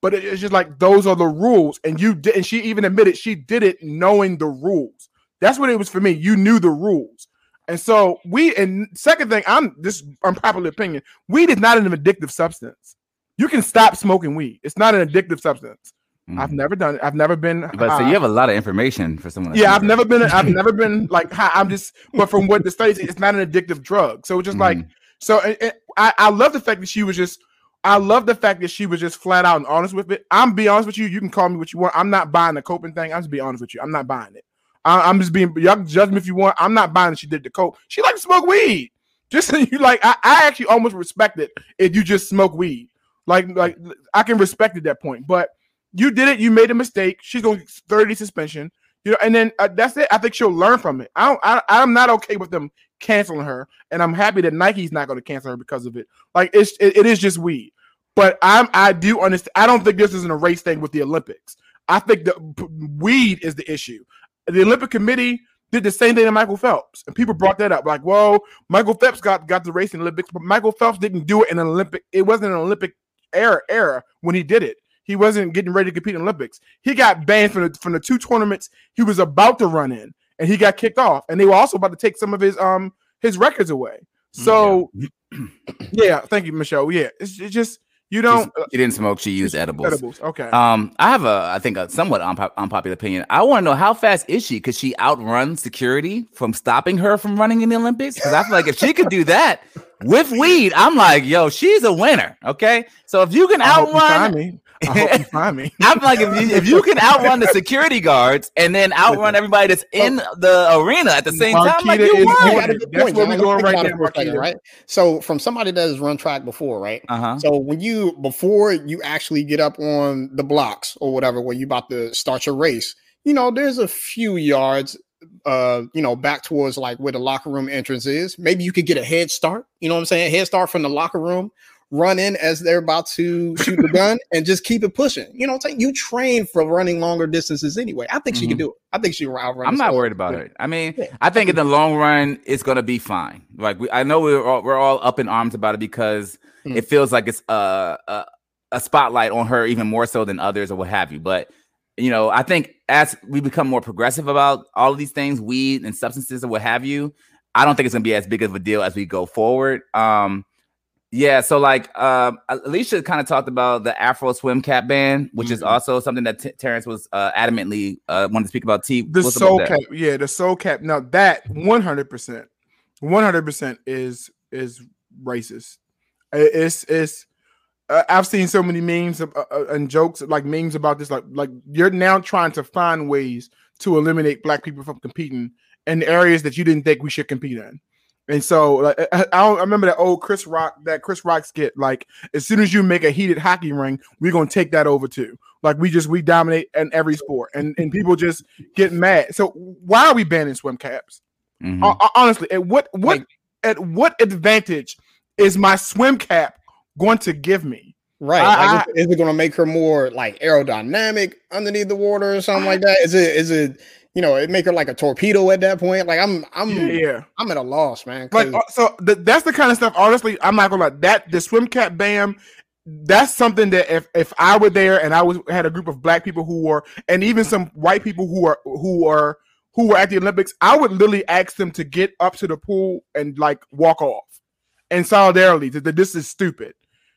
Speaker 6: But it- it's just like those are the rules, and you did. And she even admitted she did it knowing the rules. That's what it was for me. You knew the rules, and so we. And second thing, I'm this unpopular opinion. Weed is not an addictive substance. You can stop smoking weed. It's not an addictive substance. I've
Speaker 4: Mhm.
Speaker 6: never done it. I've never been.
Speaker 4: But so you have a lot of information for someone.
Speaker 6: Yeah, I've
Speaker 4: never-
Speaker 6: never been. I've never been like high. I'm just. But from what the studies, it's not an addictive drug. So it's just like
Speaker 4: Mhm.
Speaker 6: so. and- and I I love the fact that she was just. I love the fact that she was just flat out and honest with it. I'm be honest with you. You can call me what you want. I'm not buying the coping thing. I'm just be honest with you. I'm not buying it. I, I'm just being. Y'all judge me if you want. I'm not buying that she did the coke. She likes to smoke weed. Just so you like. I, I actually almost respect it if you just smoke weed. Like like I can respect at that point. But you did it. You made a mistake. She's going to 30 suspension. You know, and then uh, that's it. I think she'll learn from it. I don't. I, I'm not okay with them canceling her, and I'm happy that Nike's not going to cancel her because of it. Like it's it, it is just weed. But I'm I do understand. I don't think this isn't a race thing with the Olympics. I think the p- weed is the issue. The Olympic Committee did the same thing to Michael Phelps, and people brought that up. Like, whoa, Michael Phelps got got the race in the Olympics, but Michael Phelps didn't do it in an Olympic. It wasn't an Olympic era era when he did it. He wasn't getting ready to compete in Olympics. He got banned from the from the two tournaments he was about to run in, and he got kicked off. And they were also about to take some of his um his records away. So yeah, thank you, Michelle. Yeah, it's, it's just you don't uh,
Speaker 4: She didn't smoke. She used edibles.
Speaker 6: edibles. Okay.
Speaker 4: Um, I have a, I think, a somewhat unpop- unpopular opinion. I want to know how fast is she? Could she outrun security from stopping her from running in the Olympics? Because I feel like if she could do that with weed, I'm like, yo, she's a winner. Okay, so if you can
Speaker 6: I
Speaker 4: outrun,
Speaker 6: me. I hope you find me.
Speaker 4: I'm like, if you, if you can outrun the security guards and then outrun everybody that's in the arena at the same time, like you
Speaker 6: is-
Speaker 4: won.
Speaker 5: You got a good
Speaker 6: That's
Speaker 5: point,
Speaker 6: where we
Speaker 5: Let's
Speaker 6: going right
Speaker 5: about
Speaker 6: now,
Speaker 5: for
Speaker 6: Marquita.
Speaker 5: right? So, from somebody that has run track before, right?
Speaker 4: Uh huh.
Speaker 5: So when you before you actually get up on the blocks or whatever, where you about to start your race, you know, there's a few yards, uh, you know, back towards like where the locker room entrance is. Maybe you could get a head start. You know what I'm saying? Head start from the locker room, run in as they're about to shoot the gun, and just keep it pushing. You know saying? You train for running longer distances anyway. I think she can do it. I think she can outrun.
Speaker 4: I'm not worried about it. I mean,
Speaker 5: Yeah.
Speaker 4: I think in the long run, it's gonna be fine. Like we, I know we're all, we're all up in arms about it because
Speaker 5: Hmm.
Speaker 4: it feels like it's a, a a spotlight on her even more so than others or what have you. But you know, I think as we become more progressive about all of these things, weed and substances and what have you, I don't think it's gonna be as big of a deal as we go forward. Um, yeah, so like um, Alicia kind of talked about the Afro swim cap ban, which is
Speaker 5: Mhm.
Speaker 4: also something that T- Terrence was uh, adamantly uh, wanted to speak about. T,
Speaker 6: The soul cap, yeah, the soul cap. Now that 100 percent, one hundred percent is is racist. It's it's. Uh, I've seen so many memes of, uh, uh, and jokes like memes about this. Like like you're now trying to find ways to eliminate black people from competing in areas that you didn't think we should compete in. And so like, I, I remember that old Chris Rock that Chris Rock skit. Like as soon as you make a heated hockey ring, we're gonna take that over too. Like we just we dominate in every sport, and and people just get mad. So why are we banning swim caps?
Speaker 4: Mhm.
Speaker 6: Hon- Honestly, at what what at what advantage is my swim cap going to give me?
Speaker 5: Right.
Speaker 6: I-
Speaker 5: like, is, is it going to make her more like aerodynamic underneath the water or something like that? Is it, is it, you know, it make her like a torpedo at that point? Like I'm, I'm,
Speaker 6: Yeah, yeah.
Speaker 5: I'm at a loss, man.
Speaker 6: Like uh, so, th- that's the kind of stuff. Honestly, I'm not gonna lie. That the swim cap bam, that's something that if if I were there and I was had a group of black people who were and even some white people who are who are who were at the Olympics, I would literally ask them to get up to the pool and like walk off in solidarity that that this is stupid.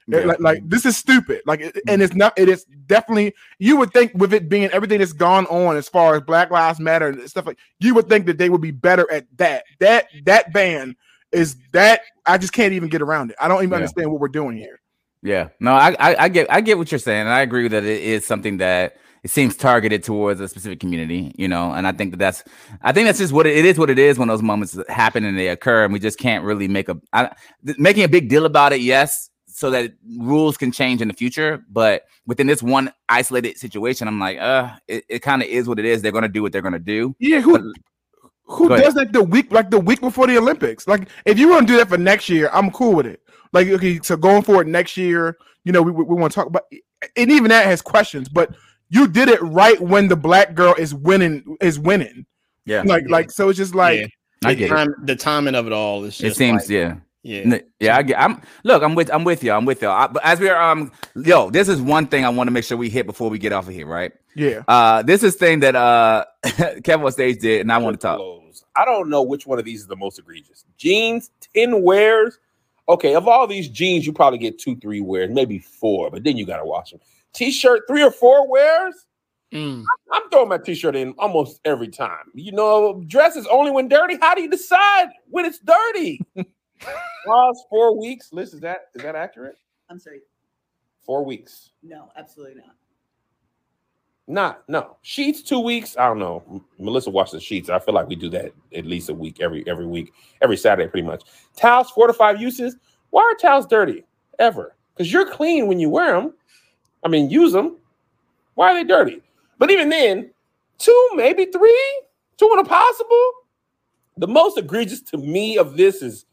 Speaker 4: Yeah.
Speaker 6: Like, like this is stupid. Like, and mm. it's not. It is definitely. You would think with it being everything that's gone on as far as Black Lives Matter and stuff like, you would think that they would be better at that. That that ban is that. I just can't even get around it. I don't even
Speaker 4: Yeah.
Speaker 6: understand what we're doing here.
Speaker 4: Yeah, no, I, I I get I get what you're saying, and I agree that it is something that it seems targeted towards a specific community, you know, and I think that that's I think that's just what it, it is. What it is when those moments happen and they occur, and we just can't really make a I, th- making a big deal about it. Yes, so that rules can change in the future, but within this one isolated situation, I'm like, uh, it, it kind of is what it is. They're gonna do what they're gonna do.
Speaker 6: Yeah, who who
Speaker 4: Go ahead.
Speaker 6: does that the week like the week before the Olympics? Like, if you want to do that for next year, I'm cool with it. Like, okay, so going forward next year, you know, we we, want to talk about, and even that has questions, but you did it right when the black girl is winning is winning.
Speaker 4: Yeah,
Speaker 6: Like, like so it's just like.
Speaker 5: Yeah.
Speaker 4: I
Speaker 5: the,
Speaker 4: get
Speaker 5: time, the timing of it all is
Speaker 4: It seems,
Speaker 5: like-
Speaker 4: yeah.
Speaker 5: Yeah.
Speaker 4: Yeah, I get. I'm look. I'm with. I'm with you. I'm with you. I, but as we are, um, yo, this is one thing I want to make sure we hit before we get off of here, right?
Speaker 6: Yeah.
Speaker 4: Uh, this is thing that uh Kevin on stage did, and I want to talk.
Speaker 9: I don't know which one of these is the most egregious. Jeans, 10 wears. Okay, of all these jeans, you probably get two, three wears, maybe four, but then you got to wash them. T shirt, three or four wears.
Speaker 5: Mm.
Speaker 9: I'm throwing my t shirt in almost every time. You know, dresses only when dirty. How do you decide when it's dirty? Bras, four weeks. Liz, is that is that accurate?
Speaker 10: I'm sorry.
Speaker 9: Four weeks.
Speaker 10: No, absolutely not.
Speaker 9: Not no sheets. Two weeks. I don't know. Melissa washes the sheets. I feel like we do that at least a week every every week, every Saturday, pretty much. Towels, four to five uses. Why are towels dirty ever? Because you're clean when you wear them. I mean, use them. Why are they dirty? But even then, two, maybe three, two a possible. The most egregious to me of this is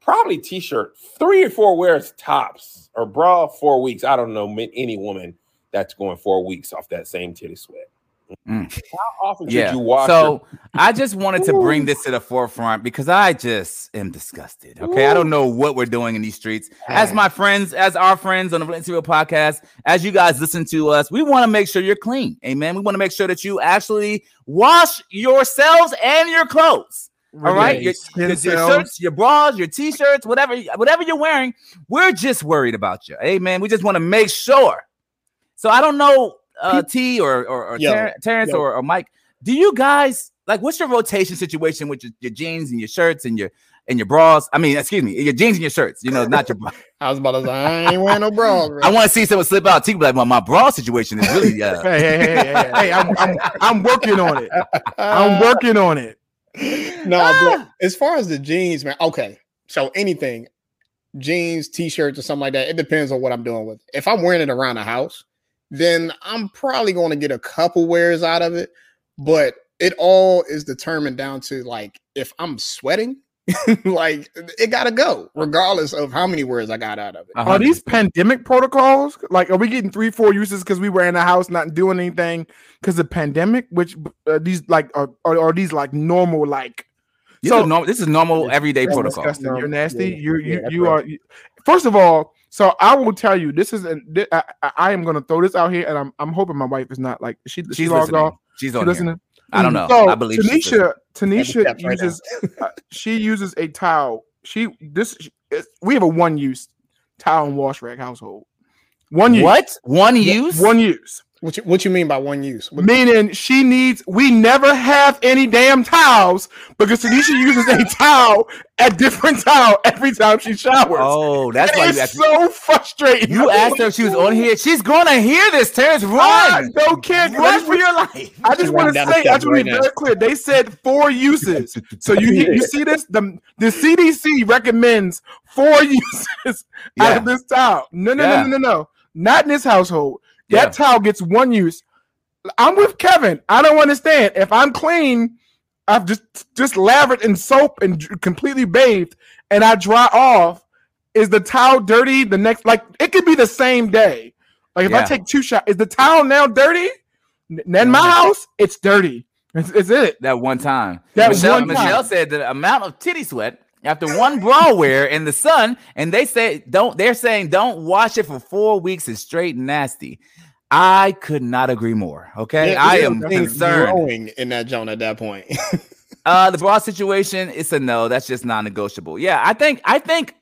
Speaker 9: probably t-shirt, three or four wears tops, or bra four weeks. I don't know any woman that's going four weeks off that same titty sweat.
Speaker 4: Mm.
Speaker 9: How often should
Speaker 4: Yeah.
Speaker 9: you wash?
Speaker 4: So I just wanted to bring this to the forefront because I just am disgusted. Okay, I don't know what we're doing in these streets. As my friends, as our friends on the Relentlessly Real podcast, as you guys listen to us, we want to make sure you're clean. Amen. We want to make sure that you actually wash yourselves and your clothes. All right, your, your, your shirts, your bras, your t-shirts, whatever, whatever you're wearing. We're just worried about you. Amen. We just want to make sure. So I don't know, uh, T or or, or
Speaker 5: Yo,
Speaker 4: Ter- Terrence
Speaker 5: yo.
Speaker 4: or, or Mike. Do you guys like what's your rotation situation with your, your jeans and your shirts and your and your bras? I mean, excuse me, your jeans and your shirts. You know, not your. bra.
Speaker 5: I was about to say I ain't wearing no bra. bro.
Speaker 4: I want to see someone slip out. T be like, well, my bra situation is really. Uh,
Speaker 6: Hey, hey, hey, hey, hey, hey, I'm, I'm, I'm working on it. I'm working on it.
Speaker 5: No,
Speaker 4: Ah.
Speaker 5: but as far as the jeans, man. Okay, so anything, jeans, t-shirts, or something like that. It depends on what I'm doing with. it. If I'm wearing it around the house, then I'm probably going to get a couple wears out of it. But it all is determined down to like if I'm sweating, like it got to go, regardless of how many words I got out of it.
Speaker 6: Are these pandemic protocols? Like, are we getting three, four uses because we were in the house not doing anything because of pandemic? Which uh, these like are, are, are these like normal like?
Speaker 4: These
Speaker 6: So-
Speaker 4: normal, this is normal everyday
Speaker 6: That's
Speaker 4: protocol.
Speaker 6: disgusting. You're nasty.
Speaker 5: yeah,
Speaker 6: you
Speaker 5: yeah,
Speaker 6: you
Speaker 5: that's
Speaker 6: you
Speaker 5: right.
Speaker 6: are. you- First of all, so I will tell you this is an thi- I, I- I am going to throw this out here, and I'm I'm hoping my wife is not like she she
Speaker 4: She's
Speaker 6: logged
Speaker 4: listening.
Speaker 6: off.
Speaker 4: She's
Speaker 6: She
Speaker 4: on here.
Speaker 6: Listening.
Speaker 4: I don't know.
Speaker 6: So
Speaker 4: I believe she's
Speaker 6: Tanisha Tanisha
Speaker 5: steps right
Speaker 6: uses uh, she uses a towel. She this it's- we have a one use towel and wash rag household. One use.
Speaker 4: What one use?
Speaker 6: One use.
Speaker 5: What you what you mean by one use? What-
Speaker 6: Meaning she needs. We never have any damn towels because Tanisha uses a towel, a different towel every time she showers.
Speaker 4: Oh, that's why you
Speaker 6: it's
Speaker 4: asked,
Speaker 6: so frustrating.
Speaker 4: you asked her if she was on here. She's gonna hear this. Terrence,
Speaker 6: I
Speaker 4: run,
Speaker 6: don't care. 'cause I
Speaker 4: run
Speaker 6: just
Speaker 4: for your life.
Speaker 6: I just want to say, I
Speaker 5: steps
Speaker 6: just want to be very clear. They said four uses. So you you see this? The the CDC recommends four uses out of this towel. No, no,
Speaker 4: Yeah.
Speaker 6: no, no, no, no. Not in this household. That
Speaker 4: Yeah.
Speaker 6: towel gets one use. I'm with Kevin. I don't understand. If I'm clean, I've just just lathered in soap and completely bathed, and I dry off. Is the towel dirty the next? Like it could be the same day. Like if I take two shots, is the towel now dirty? In my mm-hmm. house, it's dirty. It's, it's it.
Speaker 4: that one time.
Speaker 6: That
Speaker 4: Michelle,
Speaker 6: one time.
Speaker 4: Michelle said the amount of titty sweat after one bra wear in the sun, and they say don't. They're saying don't wash it for four weeks. It's straight nasty. I could not agree more. Okay,
Speaker 5: There-
Speaker 4: I am concerned.
Speaker 5: growing in that zone at that point.
Speaker 4: Uh, the bra situation, it's a no. That's just non-negotiable. Yeah, I think. I think.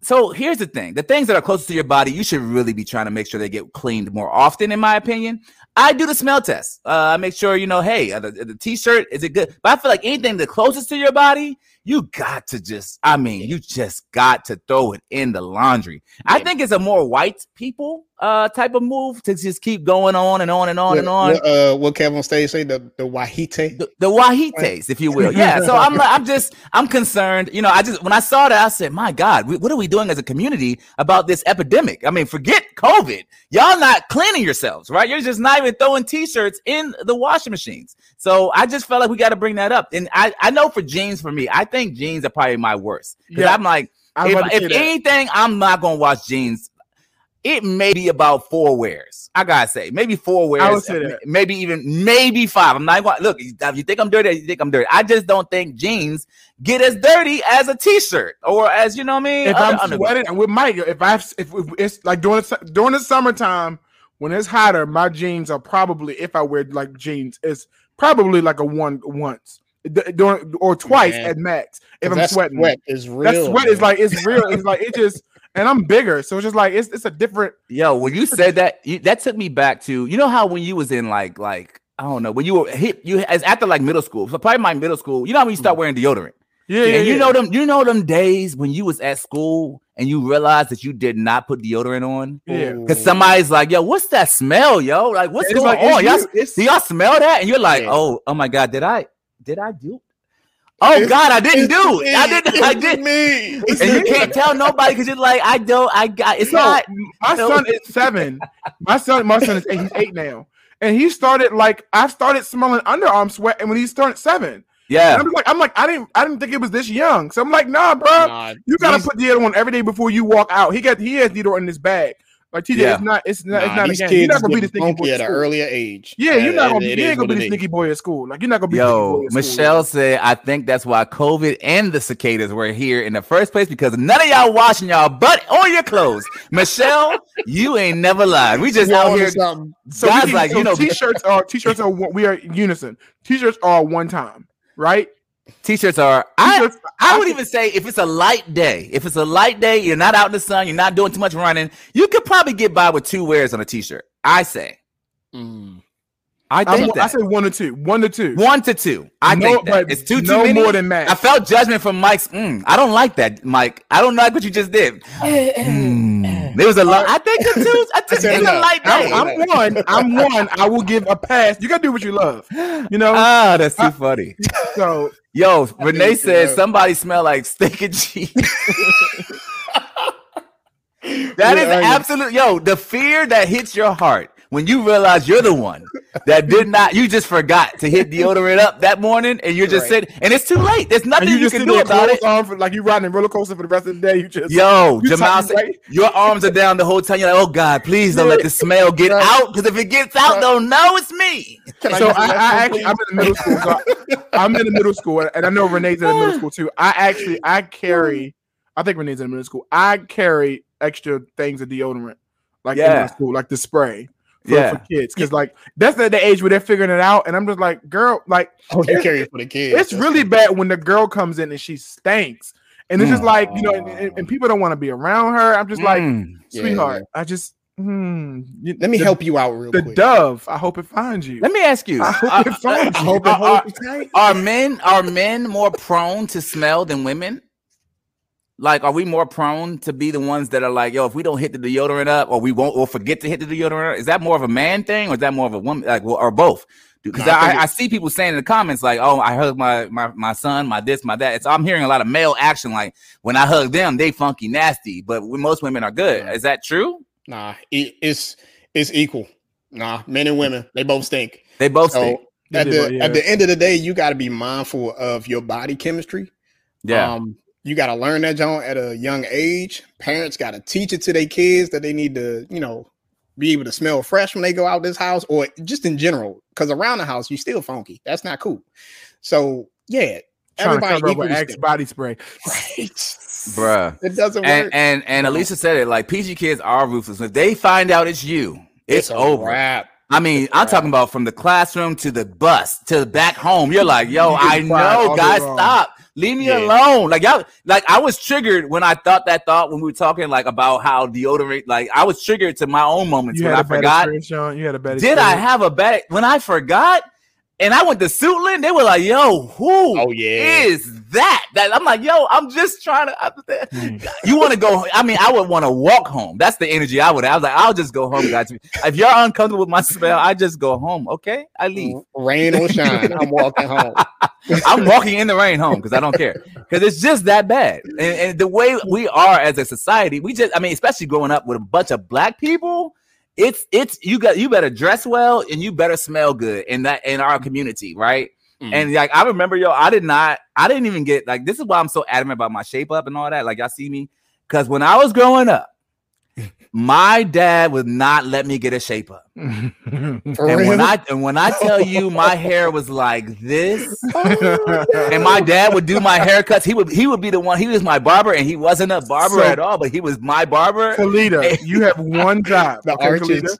Speaker 4: So here's the thing: the things that are closest to your body, you should really be trying to make sure they get cleaned more often. In my opinion, I do the smell test. Uh, I make sure you know, hey, the, the t-shirt is it good? But I feel like anything the closest to your body, you got to just. I mean, you just got to throw it in the laundry. I think it's a more white people uh type of move to just keep going on and on and on
Speaker 5: what,
Speaker 4: and on
Speaker 5: What, uh, what Kevin on stage say? The the wahite.
Speaker 4: the, the wahites, if you will. Yeah. So I'm I'm just, I'm concerned. You know, I just when I saw that, I said, my God, we- what are we doing as a community about this epidemic? I mean, forget COVID. Y'all not cleaning yourselves, right? You're just not even throwing t-shirts in the washing machines. So I just felt like we got to bring that up. And I, I know for jeans, for me, I think jeans are probably my worst. Because
Speaker 6: Yeah.
Speaker 4: I'm like,
Speaker 6: I was
Speaker 4: if, if anything, I'm not gonna wash jeans. It may be about four wears. I gotta say, maybe four wears.
Speaker 6: I would say that.
Speaker 4: Maybe even maybe five. I'm not gonna Look, if you think I'm dirty, you think I'm dirty. I just don't think jeans get as dirty as a t-shirt or as you know what I mean.
Speaker 6: if I'm
Speaker 4: underwear.
Speaker 6: sweating, and with Mike, if I if, if it's like during during the summertime when it's hotter, my jeans are probably if I wear like jeans, it's probably like a one once during or twice
Speaker 5: Man.
Speaker 6: at max if I'm
Speaker 5: that
Speaker 6: sweating.
Speaker 5: sweat is real.
Speaker 6: that sweat is like it's real. It's like it just and I'm bigger, so it's just like it's it's a different.
Speaker 4: Yo, when you said that, you, that took me back to you know how when you was in like like I don't know when you were hit you as after like middle school. So probably my middle school. You know how when you start mm. wearing deodorant.
Speaker 6: Yeah, yeah,
Speaker 4: and you
Speaker 6: yeah.
Speaker 4: know them, you know them days when you was at school and you realized that you did not put deodorant on.
Speaker 6: Yeah.
Speaker 4: Because somebody's like, yo, what's that smell, yo? Like, what's
Speaker 6: It's
Speaker 4: going
Speaker 6: like,
Speaker 4: on? Y'all, do y'all smell that? And you're like,
Speaker 5: Yeah.
Speaker 4: oh, oh my God, did I did I do? Oh God, I didn't do it. I didn't, I did.
Speaker 5: me.
Speaker 4: And you can't tell nobody because you're like, I don't, I got it's
Speaker 6: No,
Speaker 4: not.
Speaker 6: my
Speaker 4: no.
Speaker 6: son is seven. My son, my son is eight. He's eight now, and he started like I started smelling underarm sweat, and when he started seven, and
Speaker 4: Yeah.
Speaker 6: I'm like, I'm like, I didn't, I didn't think it was this young. So I'm like, nah, bro,
Speaker 5: Nah,
Speaker 6: you gotta
Speaker 5: these-
Speaker 6: put deodorant on every day before you walk out. He got, he has deodorant in his bag. Like TJ,
Speaker 4: Yeah.
Speaker 6: it's not, it's not, it's
Speaker 5: nah,
Speaker 6: not a
Speaker 5: these
Speaker 6: game. You're not gonna be the sneaky boy at
Speaker 5: at an earlier age.
Speaker 6: Yeah, you're not gonna,
Speaker 5: it
Speaker 6: you ain't gonna be the sneaky boy at school. Like you're not gonna be.
Speaker 4: Yo,
Speaker 6: sneaky boy at school,
Speaker 4: Michelle said, I think that's why COVID and the cicadas were here in the first place because none of y'all washing y'all butt or your clothes. Michelle, you ain't never lied. We just
Speaker 5: You
Speaker 4: out here.
Speaker 5: something.
Speaker 6: So
Speaker 4: Guys
Speaker 6: we,
Speaker 4: like,
Speaker 6: so
Speaker 4: you know-
Speaker 6: t-shirts are t-shirts are we are unison. T-shirts are one time, right?
Speaker 4: T-shirts are. I,
Speaker 6: T-shirts,
Speaker 4: I would even say if it's a light day, if it's a light day, you're not out in the sun, you're not doing too much running, you could probably get by with two wears on a t-shirt. I say.
Speaker 5: Mm.
Speaker 4: I
Speaker 6: I'm,
Speaker 4: think
Speaker 6: I
Speaker 4: that.
Speaker 6: say one or two, one to two.
Speaker 4: one to two. I
Speaker 6: No,
Speaker 4: think that. it's two
Speaker 6: no
Speaker 4: too many.
Speaker 6: more than max.
Speaker 4: I felt judgment from Mike's. Mm, I don't like that, Mike. I don't like what you just did. Mm. There was a lot. I think the two. I think
Speaker 5: said
Speaker 4: it's a
Speaker 5: no.
Speaker 4: light day.
Speaker 6: I'm, I'm one. I'm one. I will give a pass. You gotta do what you love. You know.
Speaker 4: Ah, that's too funny.
Speaker 6: so
Speaker 4: Yo, Renee
Speaker 5: you
Speaker 4: said somebody smell like steak and cheese. That is
Speaker 5: Yeah, I know.
Speaker 4: absolute. Yo, the fear that hits your heart when you realize you're the one that did not. You just forgot to hit deodorant up that morning, and you're just
Speaker 5: Right.
Speaker 4: sitting, and it's too late. There's nothing
Speaker 6: you
Speaker 4: you, can do about it.
Speaker 6: for like you're riding a roller coaster for the rest of the day. You just
Speaker 4: Yo,
Speaker 6: You
Speaker 4: Jamal, said,
Speaker 6: right-
Speaker 4: your arms are down the whole time. You're like, oh God, please don't let the smell get
Speaker 5: Right.
Speaker 4: out. Because if it gets out,
Speaker 5: Right.
Speaker 4: they'll know it's me.
Speaker 5: Can
Speaker 6: So
Speaker 5: get the
Speaker 6: I, I actually, I'm in the middle school. So I'm in the middle school, and I know Renee's in the middle school too. I actually I carry. I think Renee's in the middle school. I carry extra things of deodorant, like in
Speaker 4: Yeah.
Speaker 6: my school, like the spray. For,
Speaker 4: Yeah.
Speaker 6: for kids, because like that's the, the age where they're figuring it out, and I'm just like, girl, like
Speaker 5: Oh, you carry it for the kids.
Speaker 6: it's really bad when the girl comes in and she stinks, and it's just
Speaker 4: Mm.
Speaker 6: like you know, and, and- and people don't want to be around her. I'm just like,
Speaker 4: Mm.
Speaker 5: Yeah,
Speaker 6: sweetheart, I just Hmm.
Speaker 5: Let me
Speaker 6: the-
Speaker 5: help you out real
Speaker 6: The
Speaker 5: quick.
Speaker 6: dove. I hope it finds you.
Speaker 4: Let me ask you:
Speaker 6: I hope
Speaker 4: are,
Speaker 6: it finds
Speaker 5: I
Speaker 6: you.
Speaker 5: hope it holds you tight.
Speaker 4: are men are men more prone to smell than women? Like, are we more prone to be the ones that are like, yo, if we don't hit the deodorant up, or we won't, or forget to hit the deodorant? Up, is that more of a man thing, or is that more of a woman, like, or both? Because
Speaker 5: No, I
Speaker 4: I, I, see people saying in the comments like, "Oh, I hugged my my my son, my this, my that." It's I'm hearing a lot of male action like, when I hug them, they funky nasty, but when most women are good. Is that true?
Speaker 5: Nah, it, it's it's equal. Nah, men and women, they both stink.
Speaker 4: They both
Speaker 5: So
Speaker 4: stink.
Speaker 5: At
Speaker 6: do,
Speaker 5: the
Speaker 6: yeah.
Speaker 5: at the end of the day, you got to be mindful of your body chemistry.
Speaker 4: Yeah,
Speaker 5: Um, you got to learn that, John, at a young age. Parents got to teach it to their kids that they need to, you know, be able to smell fresh when they go out this house, or just in general. Because around the house, you still funky. That's not cool. So yeah,
Speaker 6: Trying to
Speaker 5: everybody
Speaker 6: cover up with Axe body spray.
Speaker 5: Right.
Speaker 4: bruh.
Speaker 5: It doesn't
Speaker 4: And
Speaker 5: work.
Speaker 4: and and Alicia said it like PG kids are ruthless. If they find out it's you, it's,
Speaker 5: a
Speaker 4: over.
Speaker 5: wrap.
Speaker 4: I mean, I'm talking about from the classroom to the bus to the back home. You're like, yo,
Speaker 6: You
Speaker 4: I know, guys, stop. Leave me
Speaker 5: Yeah.
Speaker 4: alone. Like y'all, like I was triggered when I thought that thought when we were talking like about how deodorant. Like I was triggered to my own moments
Speaker 6: You
Speaker 4: when
Speaker 6: had
Speaker 4: I forgot.
Speaker 6: You had a bad.
Speaker 4: Did I have a bad when I forgot? And I went to Suitland. They were like, "Yo, who
Speaker 5: Oh yeah.
Speaker 4: is that?" That I'm like, "Yo, I'm just trying to."
Speaker 6: Hmm.
Speaker 4: You want to go? I mean, I would want to walk home. That's the energy I would. have. I was like, "I'll just go home, guys. If you're uncomfortable with my smell, I just go home. Okay, I leave.
Speaker 5: Rain or shine, I'm walking home.
Speaker 4: I'm walking in the rain home because I don't care because it's just that bad. And, and the way we are as a society, we just, I mean, especially growing up with a bunch of black people, it's it's you got you better dress well and you better smell good in that in our community, right?
Speaker 5: Mhm.
Speaker 4: And like I remember, yo, I did not, I didn't even get like this is why I'm so adamant about my shape up and all that. Like y'all see me, because when I was growing up, my dad would not let me get a shape up. And when I and when I tell you my hair was like this, and my dad would do my haircuts. He would he would be the one. He was my barber, and he wasn't a barber
Speaker 6: So-
Speaker 4: at all, but he was my barber.
Speaker 6: Kalita, you have one job.
Speaker 5: the
Speaker 6: okay. Kalita?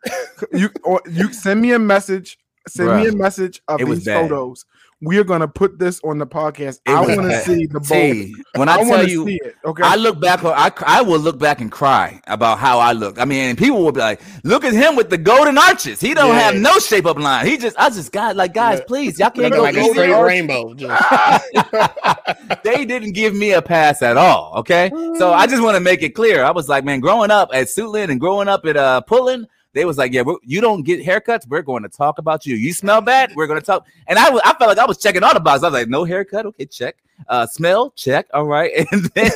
Speaker 6: You or you send me a message. Send me a message of
Speaker 4: it was
Speaker 6: these
Speaker 4: bad.
Speaker 6: photos. We are gonna put this on the podcast.
Speaker 4: It
Speaker 6: I want to see the bowl.
Speaker 4: See, when I, tell
Speaker 6: wanna
Speaker 4: you,
Speaker 6: see it. Okay.
Speaker 4: I look back. I I will look back and cry about how I look. I mean, people will be like, "Look at him with the golden arches. He don't
Speaker 5: Yeah.
Speaker 4: have no shape up line. He just, I just got like, guys,
Speaker 5: Yeah.
Speaker 4: please, y'all can't go
Speaker 5: like a
Speaker 4: easy
Speaker 5: straight
Speaker 4: on-
Speaker 5: rainbow.
Speaker 4: They didn't give me a pass at all. Okay, so I just want to make it clear. I was like, man, growing up at Suitland and growing up at uh Pullen, they was like, yeah, we're, you don't get haircuts. We're going to talk about you. You smell bad. We're going to talk. And I was, I felt like I was checking all the boxes. I was like, no haircut. Okay, check. Uh, smell, check. All right, and then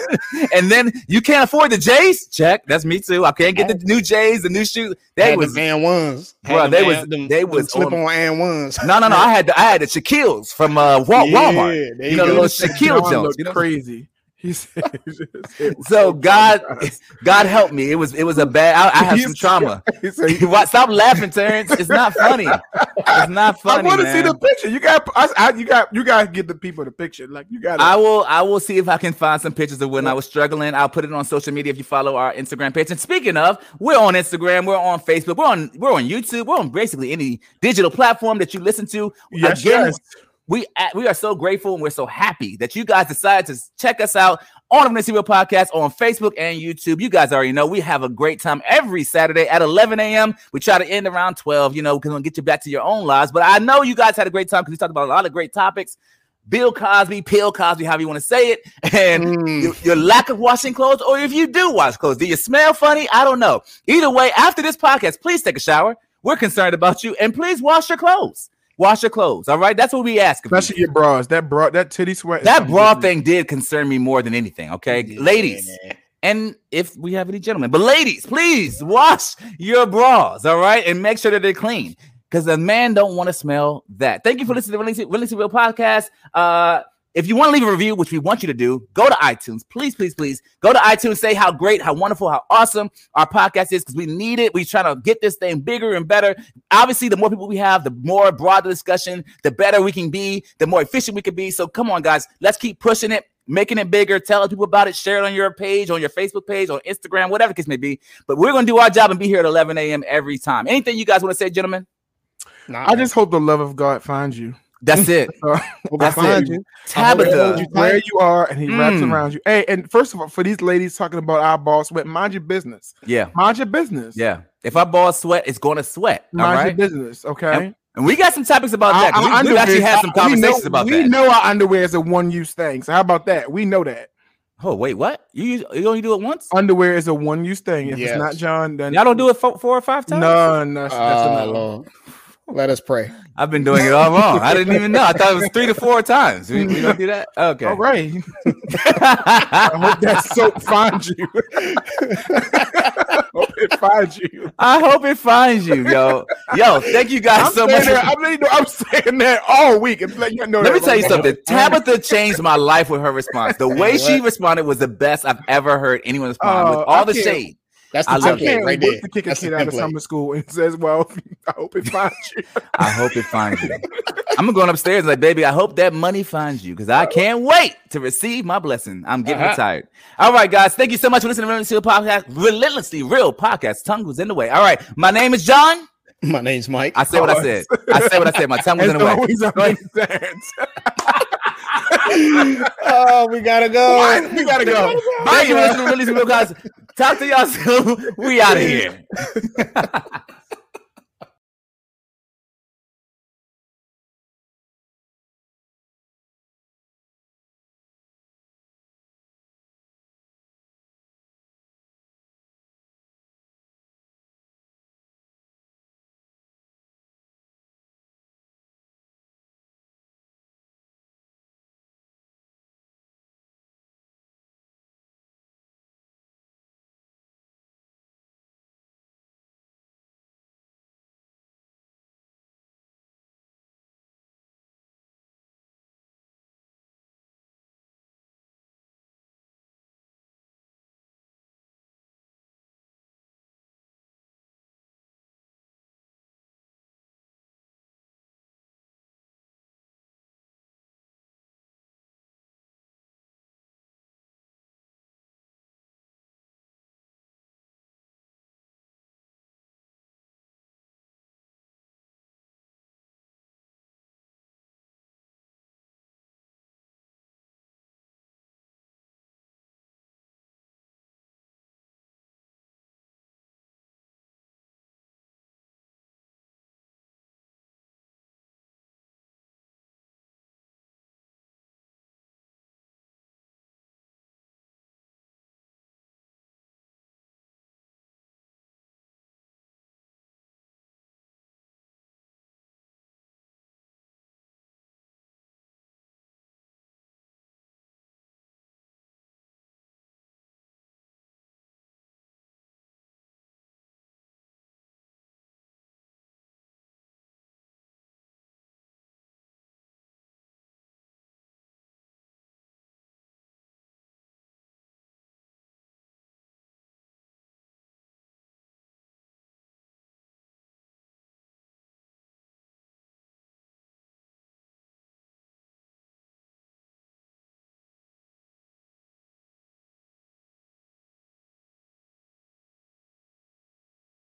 Speaker 4: and then you can't afford the J's. Check. That's me too. I can't get the new J's, the new shoes. They
Speaker 5: had
Speaker 4: was
Speaker 5: the Van ones. Had
Speaker 4: Bro, they
Speaker 5: Van-
Speaker 4: was-
Speaker 5: them,
Speaker 4: they
Speaker 5: them
Speaker 4: was
Speaker 5: slip
Speaker 4: on-
Speaker 5: on and ones.
Speaker 4: no, no, no. I had the, I had the Shaquille's from uh Wa-
Speaker 5: Yeah,
Speaker 4: Walmart.
Speaker 5: there
Speaker 4: You know the
Speaker 5: go.
Speaker 4: little Shaquille Jones. You know?
Speaker 6: crazy. He said,
Speaker 4: So God, God help me. It was it was a bad. I, I have some trauma.
Speaker 6: he said?
Speaker 4: Stop laughing, Terrence. It's not funny. It's not funny.
Speaker 6: I want to see the picture. You got, I, I, you got, you got to get the people the picture. Like you got.
Speaker 4: I will. I will see if I can find some pictures of when I was struggling. I'll put it on social media if you follow our Instagram page. And speaking of, we're on Instagram. We're on Facebook. We're on. We're on YouTube. We're on basically any digital platform that you listen to.
Speaker 6: Yes,
Speaker 4: Again,
Speaker 6: yes.
Speaker 4: We we are so grateful and we're so happy that you guys decided to check us out on the Relentlessly Real Podcast on Facebook and YouTube. You guys already know we have a great time every Saturday at 11 a.m. We try to end around 12, you know, because we'll get you back to your own lives. But I know you guys had a great time because we talked about a lot of great topics. Bill Cosby, Pill Cosby, however you want to say it, and
Speaker 5: Mm.
Speaker 4: your, your lack of washing clothes, or if you do wash clothes, do you smell funny? I don't know. Either way, after this podcast, please take a shower. We're concerned about you, and please wash your clothes. Wash your clothes. All right, that's what we ask. of you.
Speaker 6: Especially your bras. That bra, that titty sweat.
Speaker 4: That bra
Speaker 6: different.
Speaker 4: thing did concern me more than anything. Okay,
Speaker 5: Yeah.
Speaker 4: ladies, and if we have any gentlemen, but ladies, please wash your bras. All right, and make sure that they're clean because the man don't want to smell that. Thank you for listening to the Release Release Real podcast. Uh, if you want to leave a review, which we want you to do, go to iTunes. Please, please, please go to iTunes. Say how great, how wonderful, how awesome our podcast is because we need it. We're trying to get this thing bigger and better. Obviously, the more people we have, the more broad the discussion, the better we can be, the more efficient we can be. So come on, guys, let's keep pushing it, making it bigger, telling people about it, share it on your page, on your Facebook page, on Instagram, whatever the case may be. But we're gonna do our job and be here at 11 a.m. every time. Anything you guys want to say, gentlemen?
Speaker 5: Nah,
Speaker 6: I just hope the love of God finds you.
Speaker 4: That's it.
Speaker 6: So,
Speaker 5: Hope
Speaker 4: That's
Speaker 5: I find
Speaker 4: it.
Speaker 5: you.
Speaker 4: Tabitha.
Speaker 6: you where you are, and he wraps
Speaker 4: Mm.
Speaker 6: around you. Hey, and first of all, for these ladies talking about our ball sweat, mind your business.
Speaker 4: Yeah.
Speaker 6: Mind your business.
Speaker 4: Yeah. If our ball sweat, it's going to sweat.
Speaker 6: Mind
Speaker 4: right.
Speaker 6: your business. Okay.
Speaker 4: Yep. And we got some topics about that. 'cause
Speaker 6: Our- our
Speaker 4: We, we actually had some
Speaker 6: we know-
Speaker 4: conversations about
Speaker 6: we
Speaker 4: that.
Speaker 6: We know our underwear is a one-use thing. So how about that? We know that
Speaker 4: Oh wait, what? You use, you only do it once?
Speaker 6: underwear is a one-use thing. If
Speaker 5: Yes.
Speaker 6: it's not John, then
Speaker 4: Y'all don't do it four, four or five times?
Speaker 6: no, no, that's, that's
Speaker 5: Oh,
Speaker 6: a no.
Speaker 5: Lord. Let us pray.
Speaker 4: I've been doing it all wrong. I didn't even know. I thought it was three to four times. We, we don't do that. Okay.
Speaker 6: All right. I hope that soap finds you. hope it finds you.
Speaker 4: I hope it finds you, yo. Yo, thank you guys
Speaker 6: I'm
Speaker 4: so much.
Speaker 6: that, I'm, letting you know, I'm saying that all week. And let you know
Speaker 4: Let me tell you something. Tabitha changed my life with her response. The way she responded was the best I've ever heard anyone respond with
Speaker 6: Uh,
Speaker 4: all
Speaker 6: I
Speaker 4: the
Speaker 6: can't-
Speaker 4: shade.
Speaker 5: That's the
Speaker 4: I
Speaker 6: I
Speaker 4: love
Speaker 5: template
Speaker 6: can't
Speaker 5: right
Speaker 6: wait
Speaker 5: there.
Speaker 6: to kick a
Speaker 5: That's the
Speaker 6: kid out of
Speaker 5: template.
Speaker 6: summer school and says, "Well, I hope it finds you."
Speaker 4: I hope it finds you. I'm going upstairs and like, baby, I hope that money finds you because I can't wait to receive my blessing. I'm getting
Speaker 5: Uh-huh.
Speaker 4: retired. All right, guys. Thank you so much for listening to Relentlessly Real Podcast. Relentlessly Real Podcast. Tongue was in the way. All right. My name is John.
Speaker 5: My name's Mike.
Speaker 4: I said what I said. I said what I said. My tongue was in the way.
Speaker 6: always, I'm in
Speaker 5: oh, we gotta go.
Speaker 6: we gotta go.
Speaker 4: Thank you for listening to Relentlessly Real Podcast. Talk to y'all soon. We out of here.